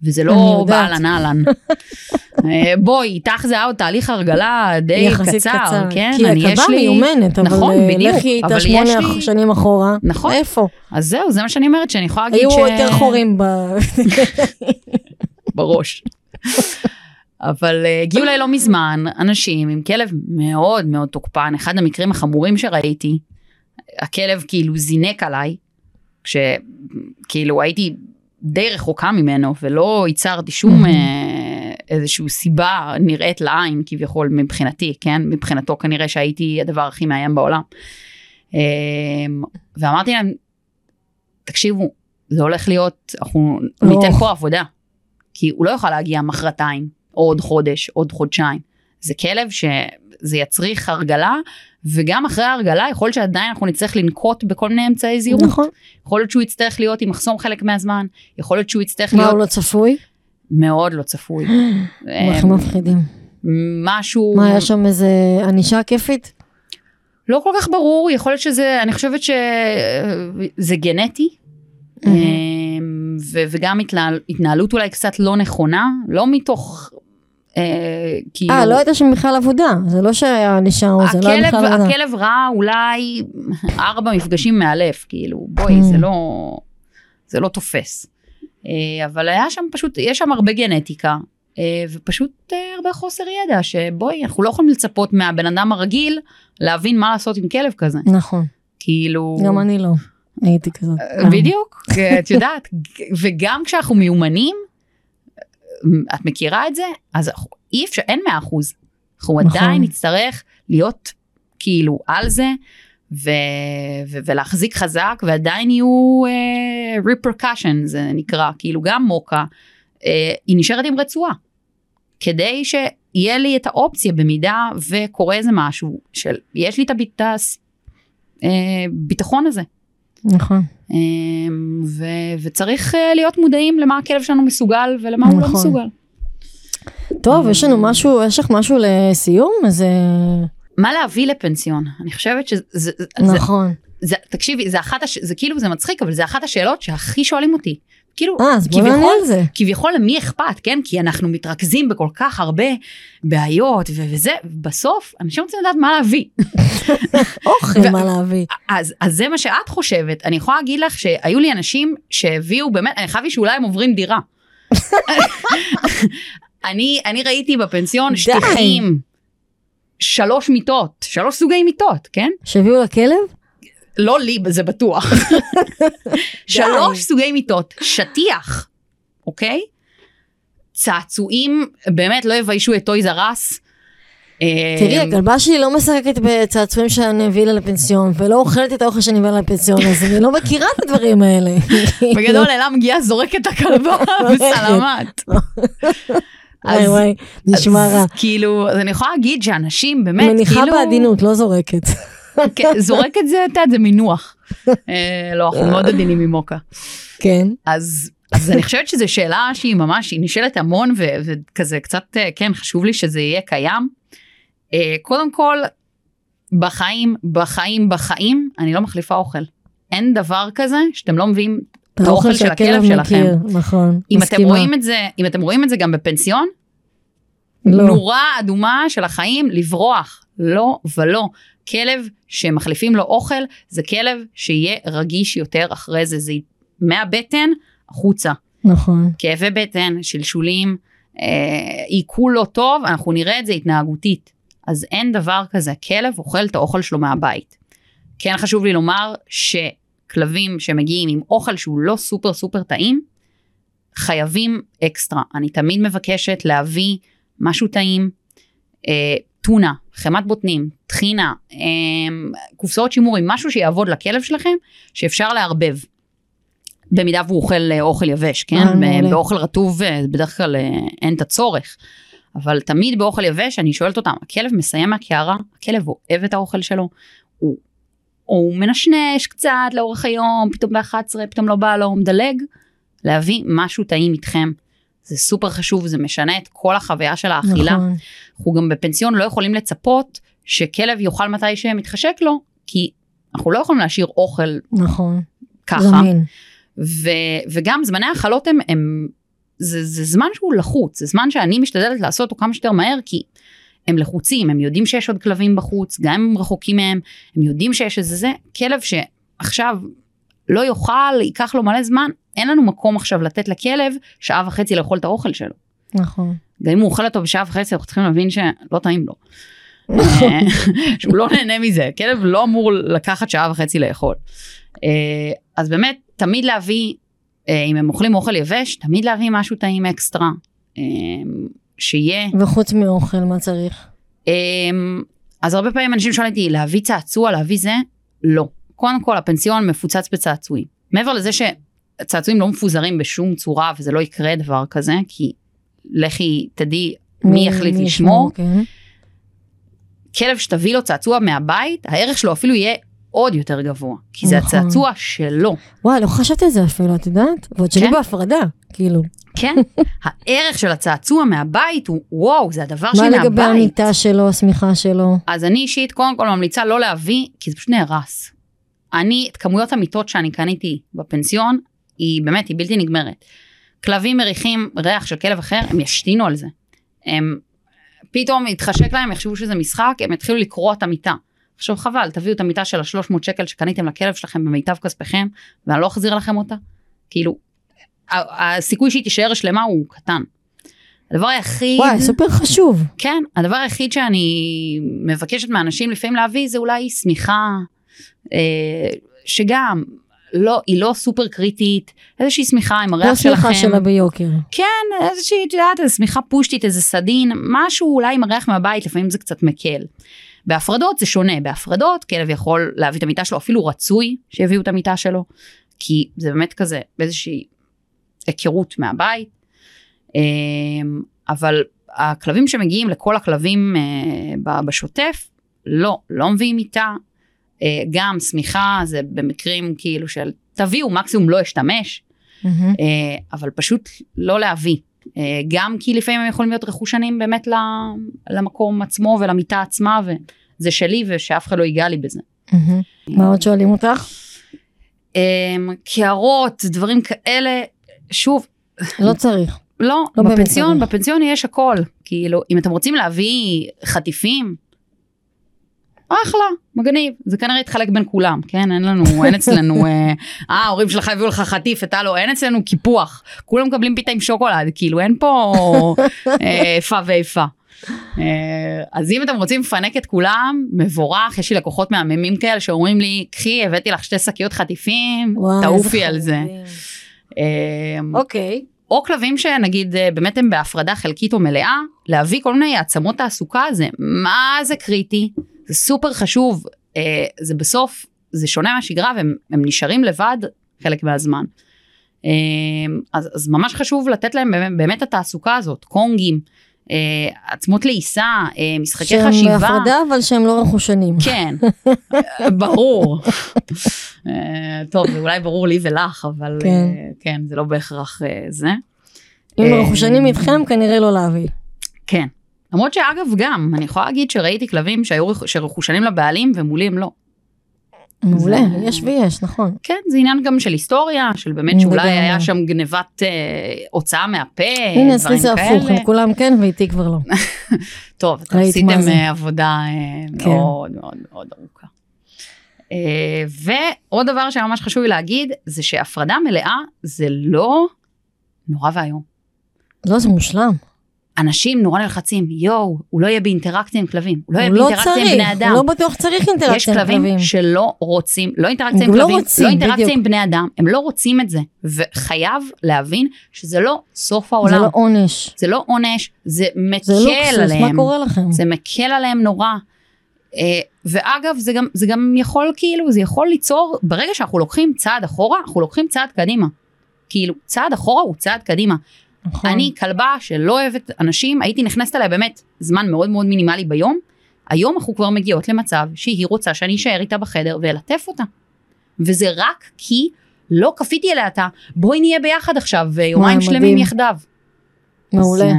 וזה לא. באהלן אהלן. אה, בואי, איתך זה היה עוד תהליך הרגלה די יחסית קצר, כן? כי אני, יש לי... מיומנת, אבל נכון, אה, בדיוק, לכי איתה שמונה לי- שנים אחורה. נכון. איפה? אז זהו, זה מה שאני אומרת, שאני יכולה להגיד היו ש... יותר חורים ב... בראש. אבל אה, הגיעו אליי לא מזמן אנשים עם כלב מאוד מאוד תוקפן, אחד המקרים החמורים שראיתי, הכלב כאילו זינק עליי, כשכאילו הייתי די רחוקה ממנו ולא ייצרתי שום. אה, איזושהי סיבה נראית לעין כביכול מבחינתי, כן? מבחינתו כנראה שהייתי הדבר הכי מאיים בעולם. אה, ואמרתי להם, תקשיבו, זה הולך להיות, אנחנו ניתן. פה עבודה. כי הוא לא יוכל להגיע מחרתיים, או עוד חודש, עוד חודשיים. זה כלב שזה יצריך הרגלה, וגם אחרי ההרגלה יכול להיות שעדיין אנחנו נצטרך לנקוט בכל מיני אמצעי זהירות. נכון. יכול להיות שהוא יצטרך להיות עם מחסום חלק מהזמן, יכול להיות שהוא יצטרך מה להיות הוא לא צפוי? מאוד לא צפוי. הם הכי מפחידים. משהו מה, יש שם איזה ענישה כיפית? לא כל כך ברור, יכול להיות שזה, אני חושבת שזה גנטי. אמ, ו- וגם התנהל, התנהלות אולי קצת לא נכונה, לא מתוך, כאילו, אה, לא הייתה שם בכלל עבודה, זה לא שהיה או זה לא היה בכלל עבודה. הכלב ראה אולי ארבע מפגשים מאלף, כאילו, בואי, Mm. זה לא, זה לא תופס. אה, אבל היה שם פשוט, יש שם הרבה גנטיקה, אה, ופשוט אה, הרבה חוסר ידע, שבואי, אנחנו לא יכולים לצפות מהבן אדם הרגיל להבין מה לעשות עם כלב כזה. נכון, כאילו... גם אני לא הייתי כזאת. אה, בדיוק, את יודעת, וגם כשאנחנו מיומנים, את מכירה את זה? אז אי אפשר, אין מאה אחוז. אנחנו נכון. עדיין נצטרך להיות כאילו על זה, ו- ו- ולהחזיק חזק, ועדיין יהיו uh, repercussion, זה נקרא, כאילו גם מוקה, uh, היא נשארת עם רצועה. כדי שיהיה לי את האופציה במידה וקורה איזה משהו, של יש לי את הביט- הביטחון הזה. נכון. אמ, ו- וצריך אה, להיות מודעים למה הכלב שלנו מסוגל ולמה הוא לא נכון. מסוגל. טוב, יש לנו משהו, יש לך משהו לסיום? אז אה, מה להביא לפנסיון? אני חושבת שזה, זה, זה, נכון. זה, תקשיבי, זה אחת, הש... זה כאילו זה מצחיק, אבל זה אחת השאלות שהכי שואלים אותי. כאילו, אה, אז בוא נענה על זה. כביכול למי אכפת, כן? כי אנחנו מתרכזים בכל כך הרבה בעיות ו- וזה, בסוף אנשים רוצים לדעת מה להביא. אוכל ו- מה להביא. אז, אז זה מה שאת חושבת. אני יכולה להגיד לך שהיו לי אנשים שהביאו באמת, אני חייבת שאולי הם עוברים דירה. אני, אני ראיתי בפנסיון. שטיחים, שלוש מיטות, שלוש סוגי מיטות, כן? שהביאו לכלב? לא לי, זה בטוח. שלוש סוגי מיטות, שטיח, אוקיי? צעצועים, באמת לא יביישו את טויז ארס. תראי, אה, הכלבה שלי לא משחקת בצעצועים שאני מביא לה לפנסיון, ולא אוכלת את האוכל שאני מביא לה לפנסיון, אז אני לא מכירה את הדברים האלה. בגדול אלה מגיעה זורקת את הכלבה בסלמת. וואי אז- וואי, נשמע אז רע. כאילו, אז אני יכולה להגיד שאנשים באמת, מניחה כאילו, בעדינות, לא זורקת. כן, זורקת זה, את יודעת, זה מינוח. אה, לא, אנחנו מאוד עדינים ממוקה. כן. אז, אז אני חושבת שזו שאלה שהיא ממש, היא נשאלת המון ו- וכזה קצת, אה, כן, חשוב לי שזה יהיה קיים. אה, קודם כל, בחיים, בחיים, בחיים, אני לא מחליפה אוכל. אין דבר כזה שאתם לא מביאים את האוכל של הכלב שלכם. מכיר, נכון. אם אתם מסכימה. רואים את זה, אם אתם רואים את זה גם בפנסיון, לא. נורה אדומה של החיים לברוח. לא ולא. כלב שמחליפים לו אוכל זה כלב שיהיה רגיש יותר אחרי זה, זה מהבטן החוצה. נכון. כאבי בטן, שלשולים, אה, עיכול לא טוב, אנחנו נראה את זה התנהגותית. אז אין דבר כזה, כלב אוכל את האוכל שלו מהבית. כן חשוב לי לומר שכלבים שמגיעים עם אוכל שהוא לא סופר סופר טעים, חייבים אקסטרה. אני תמיד מבקשת להביא משהו טעים, אה, טונה, חמת בוטנים, טחינה, אה, קופסאות שימורים, משהו שיעבוד לכלב שלכם, שאפשר לערבב. במידה והוא אוכל אה, אוכל יבש, כן? אה. באוכל רטוב אה, בדרך כלל אין את הצורך. אבל תמיד באוכל יבש אני שואלת אותם, הכלב מסיים מהקערה, הכלב אוהב את האוכל שלו, הוא, הוא מנשנש קצת לאורך היום, פתאום ב-11, פתאום לא בא לו, הוא מדלג, להביא משהו טעים איתכם. זה סופר חשוב, זה משנה את כל החוויה של האכילה. נכון. אנחנו גם בפנסיון לא יכולים לצפות שכלב יאכל מתי שמתחשק לו, כי אנחנו לא יכולים להשאיר אוכל נכון. ככה. זמין. ו, וגם זמני ההכלות הם, הם זה, זה זמן שהוא לחוץ, זה זמן שאני משתדלת לעשות אותו כמה שיותר מהר, כי הם לחוצים, הם יודעים שיש עוד כלבים בחוץ, גם אם הם רחוקים מהם, הם יודעים שיש איזה זה, כלב שעכשיו לא יאכל, ייקח לו מלא זמן, אין לנו מקום עכשיו לתת לכלב שעה וחצי לאכול את האוכל שלו. נכון. גם אם הוא אוכל אותו בשעה וחצי, אנחנו צריכים להבין שלא טעים לו. שהוא לא נהנה מזה, כלב לא אמור לקחת שעה וחצי לאכול. אה, אז באמת, תמיד להביא, אה, אם הם אוכלים אוכל יבש, תמיד להביא משהו טעים אקסטרה. אה, שיהיה. וחוץ מאוכל, מה צריך? אז הרבה פעמים אנשים שואלים אותי, להביא צעצוע, להביא זה? לא. קודם כל, הפנסיון מפוצץ בצעצועים. מעבר לזה שצעצועים לא מפוזרים בשום צורה, וזה לא יקרה דבר כזה, כי לכי תדעי מי יחליט לשמור. כן. כלב שתביא לו צעצוע מהבית, הערך שלו אפילו יהיה עוד יותר גבוה, כי זה נכון. הצעצוע שלו. וואי, לא חשבתי על זה אפילו, את יודעת? ועוד שלי כן. בהפרדה, כאילו. כן, הערך של הצעצוע מהבית הוא וואו, זה הדבר מה שלי לגבי. המיטה שלו, השמיכה שלו? אז אני אישית קודם כל ממליצה לא להביא, כי זה פשוט נהרס. אני, את כמויות המיטות שאני קניתי בפנסיון, היא באמת, היא בלתי נגמרת. כלבים מריחים ריח של כלב אחר, הם ישתינו על זה. הם פתאום יתחשק להם, יחשבו שזה משחק, הם יתחילו לקרוע את המיטה. עכשיו חבל, תביאו את המיטה של ה-300 שקל שקניתם לכלב שלכם במיטב כספיכם, ואני לא אחזיר לכם אותה. כאילו, הסיכוי שהיא תישאר שלמה הוא קטן. הדבר היחיד... וואי, סופר חשוב. כן, הדבר היחיד שאני מבקשת מאנשים לפעמים להביא זה אולי שמיכה, שגם לא, היא לא סופר קריטית, איזושהי שמיכה עם לא הריח שלכם. השמיכה שלה ביוקר. כן, איזושהי, את יודעת, איזו שמיכה פושטית, איזה סדין, משהו אולי עם הריח מהבית, לפעמים זה קצת מקל. בהפרדות זה שונה, בהפרדות כלב יכול להביא את המיטה שלו, אפילו רצוי שיביאו את המיטה שלו, כי זה באמת כזה באיזושהי היכרות מהבית. אמ, אבל הכלבים שמגיעים לכל הכלבים אה, בשוטף, לא, לא מביאים מיטה. אה, גם שמיכה זה במקרים כאילו של תביאו, מקסימום לא אשתמש. אה, אבל פשוט לא להביא. אה, גם כי לפעמים הם יכולים להיות רכושנים באמת למקום עצמו ולמיטה עצמה, וזה שלי ושאף אחד לא ייגע לי בזה. מה עוד שואלים אותך? אה, קערות, דברים כאלה, שוב, לא צריך. לא, לא בפנסיון. בפנסיון יש הכל. כאילו, אם אתם רוצים להביא חטיפים, אחלה, מגניב. זה כנראה יתחלק בין כולם, כן? אין לנו, אין אצלנו, אה, אה, ההורים שלך הביאו לך חטיף, אתה לא, אין אצלנו קיפוח. כולם מקבלים פיתה עם שוקולד, כאילו, אין פה אה, איפה ואיפה. אה, אז אם אתם רוצים לפנק את כולם, מבורך, יש לי לקוחות מהממים כאלה שאומרים לי, קחי, הבאתי לך שתי שקיות חטיפים, תעופי על זה. אוקיי. או כלבים שנגיד באמת הם בהפרדה חלקית או מלאה, להביא כל מיני העצמות תעסוקה זה מה זה קריטי, זה סופר חשוב, אה, זה בסוף, זה שונה מהשגרה והם הם נשארים לבד חלק מהזמן. אה, אז, אז ממש חשוב לתת להם באמת, באמת התעסוקה הזאת, קונגים, אה, עצמות לעיסה, אה, משחקי שהם חשיבה. בהפרדה, אבל שהם לא רכושנים. כן, אה, ברור. אה, טוב, זה אולי ברור לי ולך, אבל כן. אה, כן, זה לא בהכרח אה, זה. אם אה, רכושנים איתכם, כנראה לא להביא. כן. למרות שאגב גם, אני יכולה להגיד שראיתי כלבים שהיו רכ- שרכושנים לבעלים ומולי הם לא. מעולה, זה- יש ויש, נכון. כן, זה עניין גם של היסטוריה, של באמת שאולי. היה שם גנבת אה, הוצאה מהפה, הנה, אצלי זה. הפוך, הם כולם כן ואיתי כבר לא. טוב, עשיתם. אה, עבודה אה, כן. מאוד מאוד מאוד ארוכה. אה, ועוד דבר שממש חשוב לי להגיד, זה שהפרדה מלאה זה לא נורא ואיום. לא, זה מושלם. אנשים נורא נלחצים, יואו, הוא לא יהיה באינטראקציה עם כלבים, הוא לא יהיה לא באינטראקציה עם בני אדם. הוא לא בטוח צריך יש אינטראקציה עם כלבים כלבים. שלא רוצים, לא אינטראקציה עם לא כלבים, לא אינטראקציה. עם בני אדם, הם לא רוצים את זה, וחייב להבין שזה לא סוף זה העולם, לא עונש. זה לא עונש, זה זה מקל לוקסוס, מה עליהם, קורה לכם? זה מקל עליהם נורא. אה, ואגב, זה גם, זה גם יכול כאילו, זה יכול ליצור, ברגע שאנחנו לוקחים צעד אחורה, אנחנו לוקחים צעד קדימה. כאילו, צעד אחורה הוא צעד קדימה. נכון. אני כלבה שלא אוהבת אנשים, הייתי נכנסת אליה באמת זמן מאוד מאוד מינימלי ביום. היום אנחנו כבר מגיעות למצב שהיא רוצה שאני אשאר איתה בחדר ואלטף אותה. וזה רק כי לא כפיתי אליה את ה... בואי נהיה ביחד עכשיו יומיים שלמים. יחדיו. מעולה. אז, אה,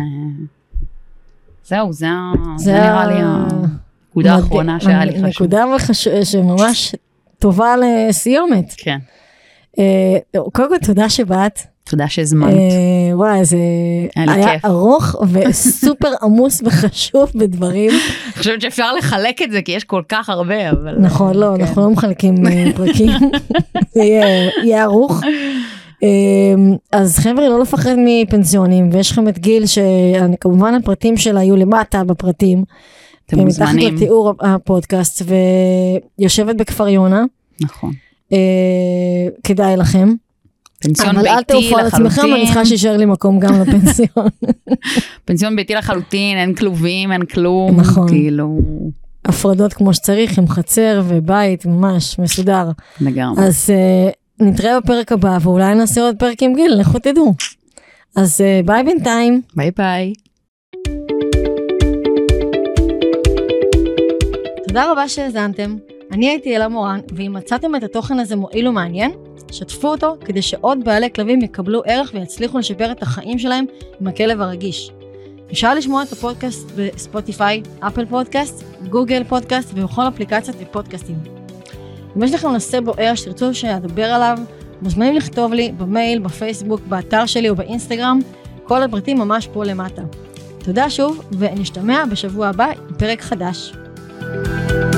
זהו, זה, זה זה נראה לי הנקודה. האחרונה שהיה לי חשוב. נקודה וחש- שממש טובה לסיומת. כן, אה, קודם כל תודה שבאת. תודה שהזמנת. אה, וואי, זה היה. ארוך וסופר עמוס וחשוב בדברים. אני חושבת שאפשר לחלק את זה כי יש כל כך הרבה, אבל... נכון, לא, כן. אנחנו לא מחלקים אה, פרקים. זה יהיה- ערוך. אה, אז חבר'ה, לא לפחד מפנסיונים, ויש לכם את גיל, שכמובן הפרטים שלה יהיו למטה בפרטים. אתם מתחת מוזמנים. לתיאור הפודקאסט, ויושבת בכפר יונה. נכון. אה, כדאי לכם. פנסיון אבל אל ביתי תעופו על עצמכם, אני לחלוטין. צריכה שישאר לי מקום גם לפנסיון. פנסיון ביתי לחלוטין, אין כלובים, אין כלום. נכון. כאילו, הפרדות כמו שצריך, עם חצר ובית, ממש מסודר. לגמרי. אז אה, נתראה בפרק הבא, ואולי נעשה עוד פרק עם גיל, לכו תדעו. אז אה, ביי בינתיים. ביי ביי. תודה רבה שהאזנתם. אני הייתי אלה מורן, ואם מצאתם את התוכן הזה מועיל ומעניין, שתפו אותו כדי שעוד בעלי כלבים יקבלו ערך ויצליחו לשפר את החיים שלהם עם הכלב הרגיש. אפשר לשמוע את הפודקאסט ב Spotify, Apple Podcast, Google Podcast ובכל אפליקציות הפודקאסטים. אם יש לכם נושא בוער שתרצו שאדבר עליו, מוזמנים לכתוב לי במייל, בפייסבוק, באתר שלי או באינסטגרם, כל הפרטים ממש פה למטה. תודה שוב, ונשתמע בשבוע הבא עם פרק חדש. thank you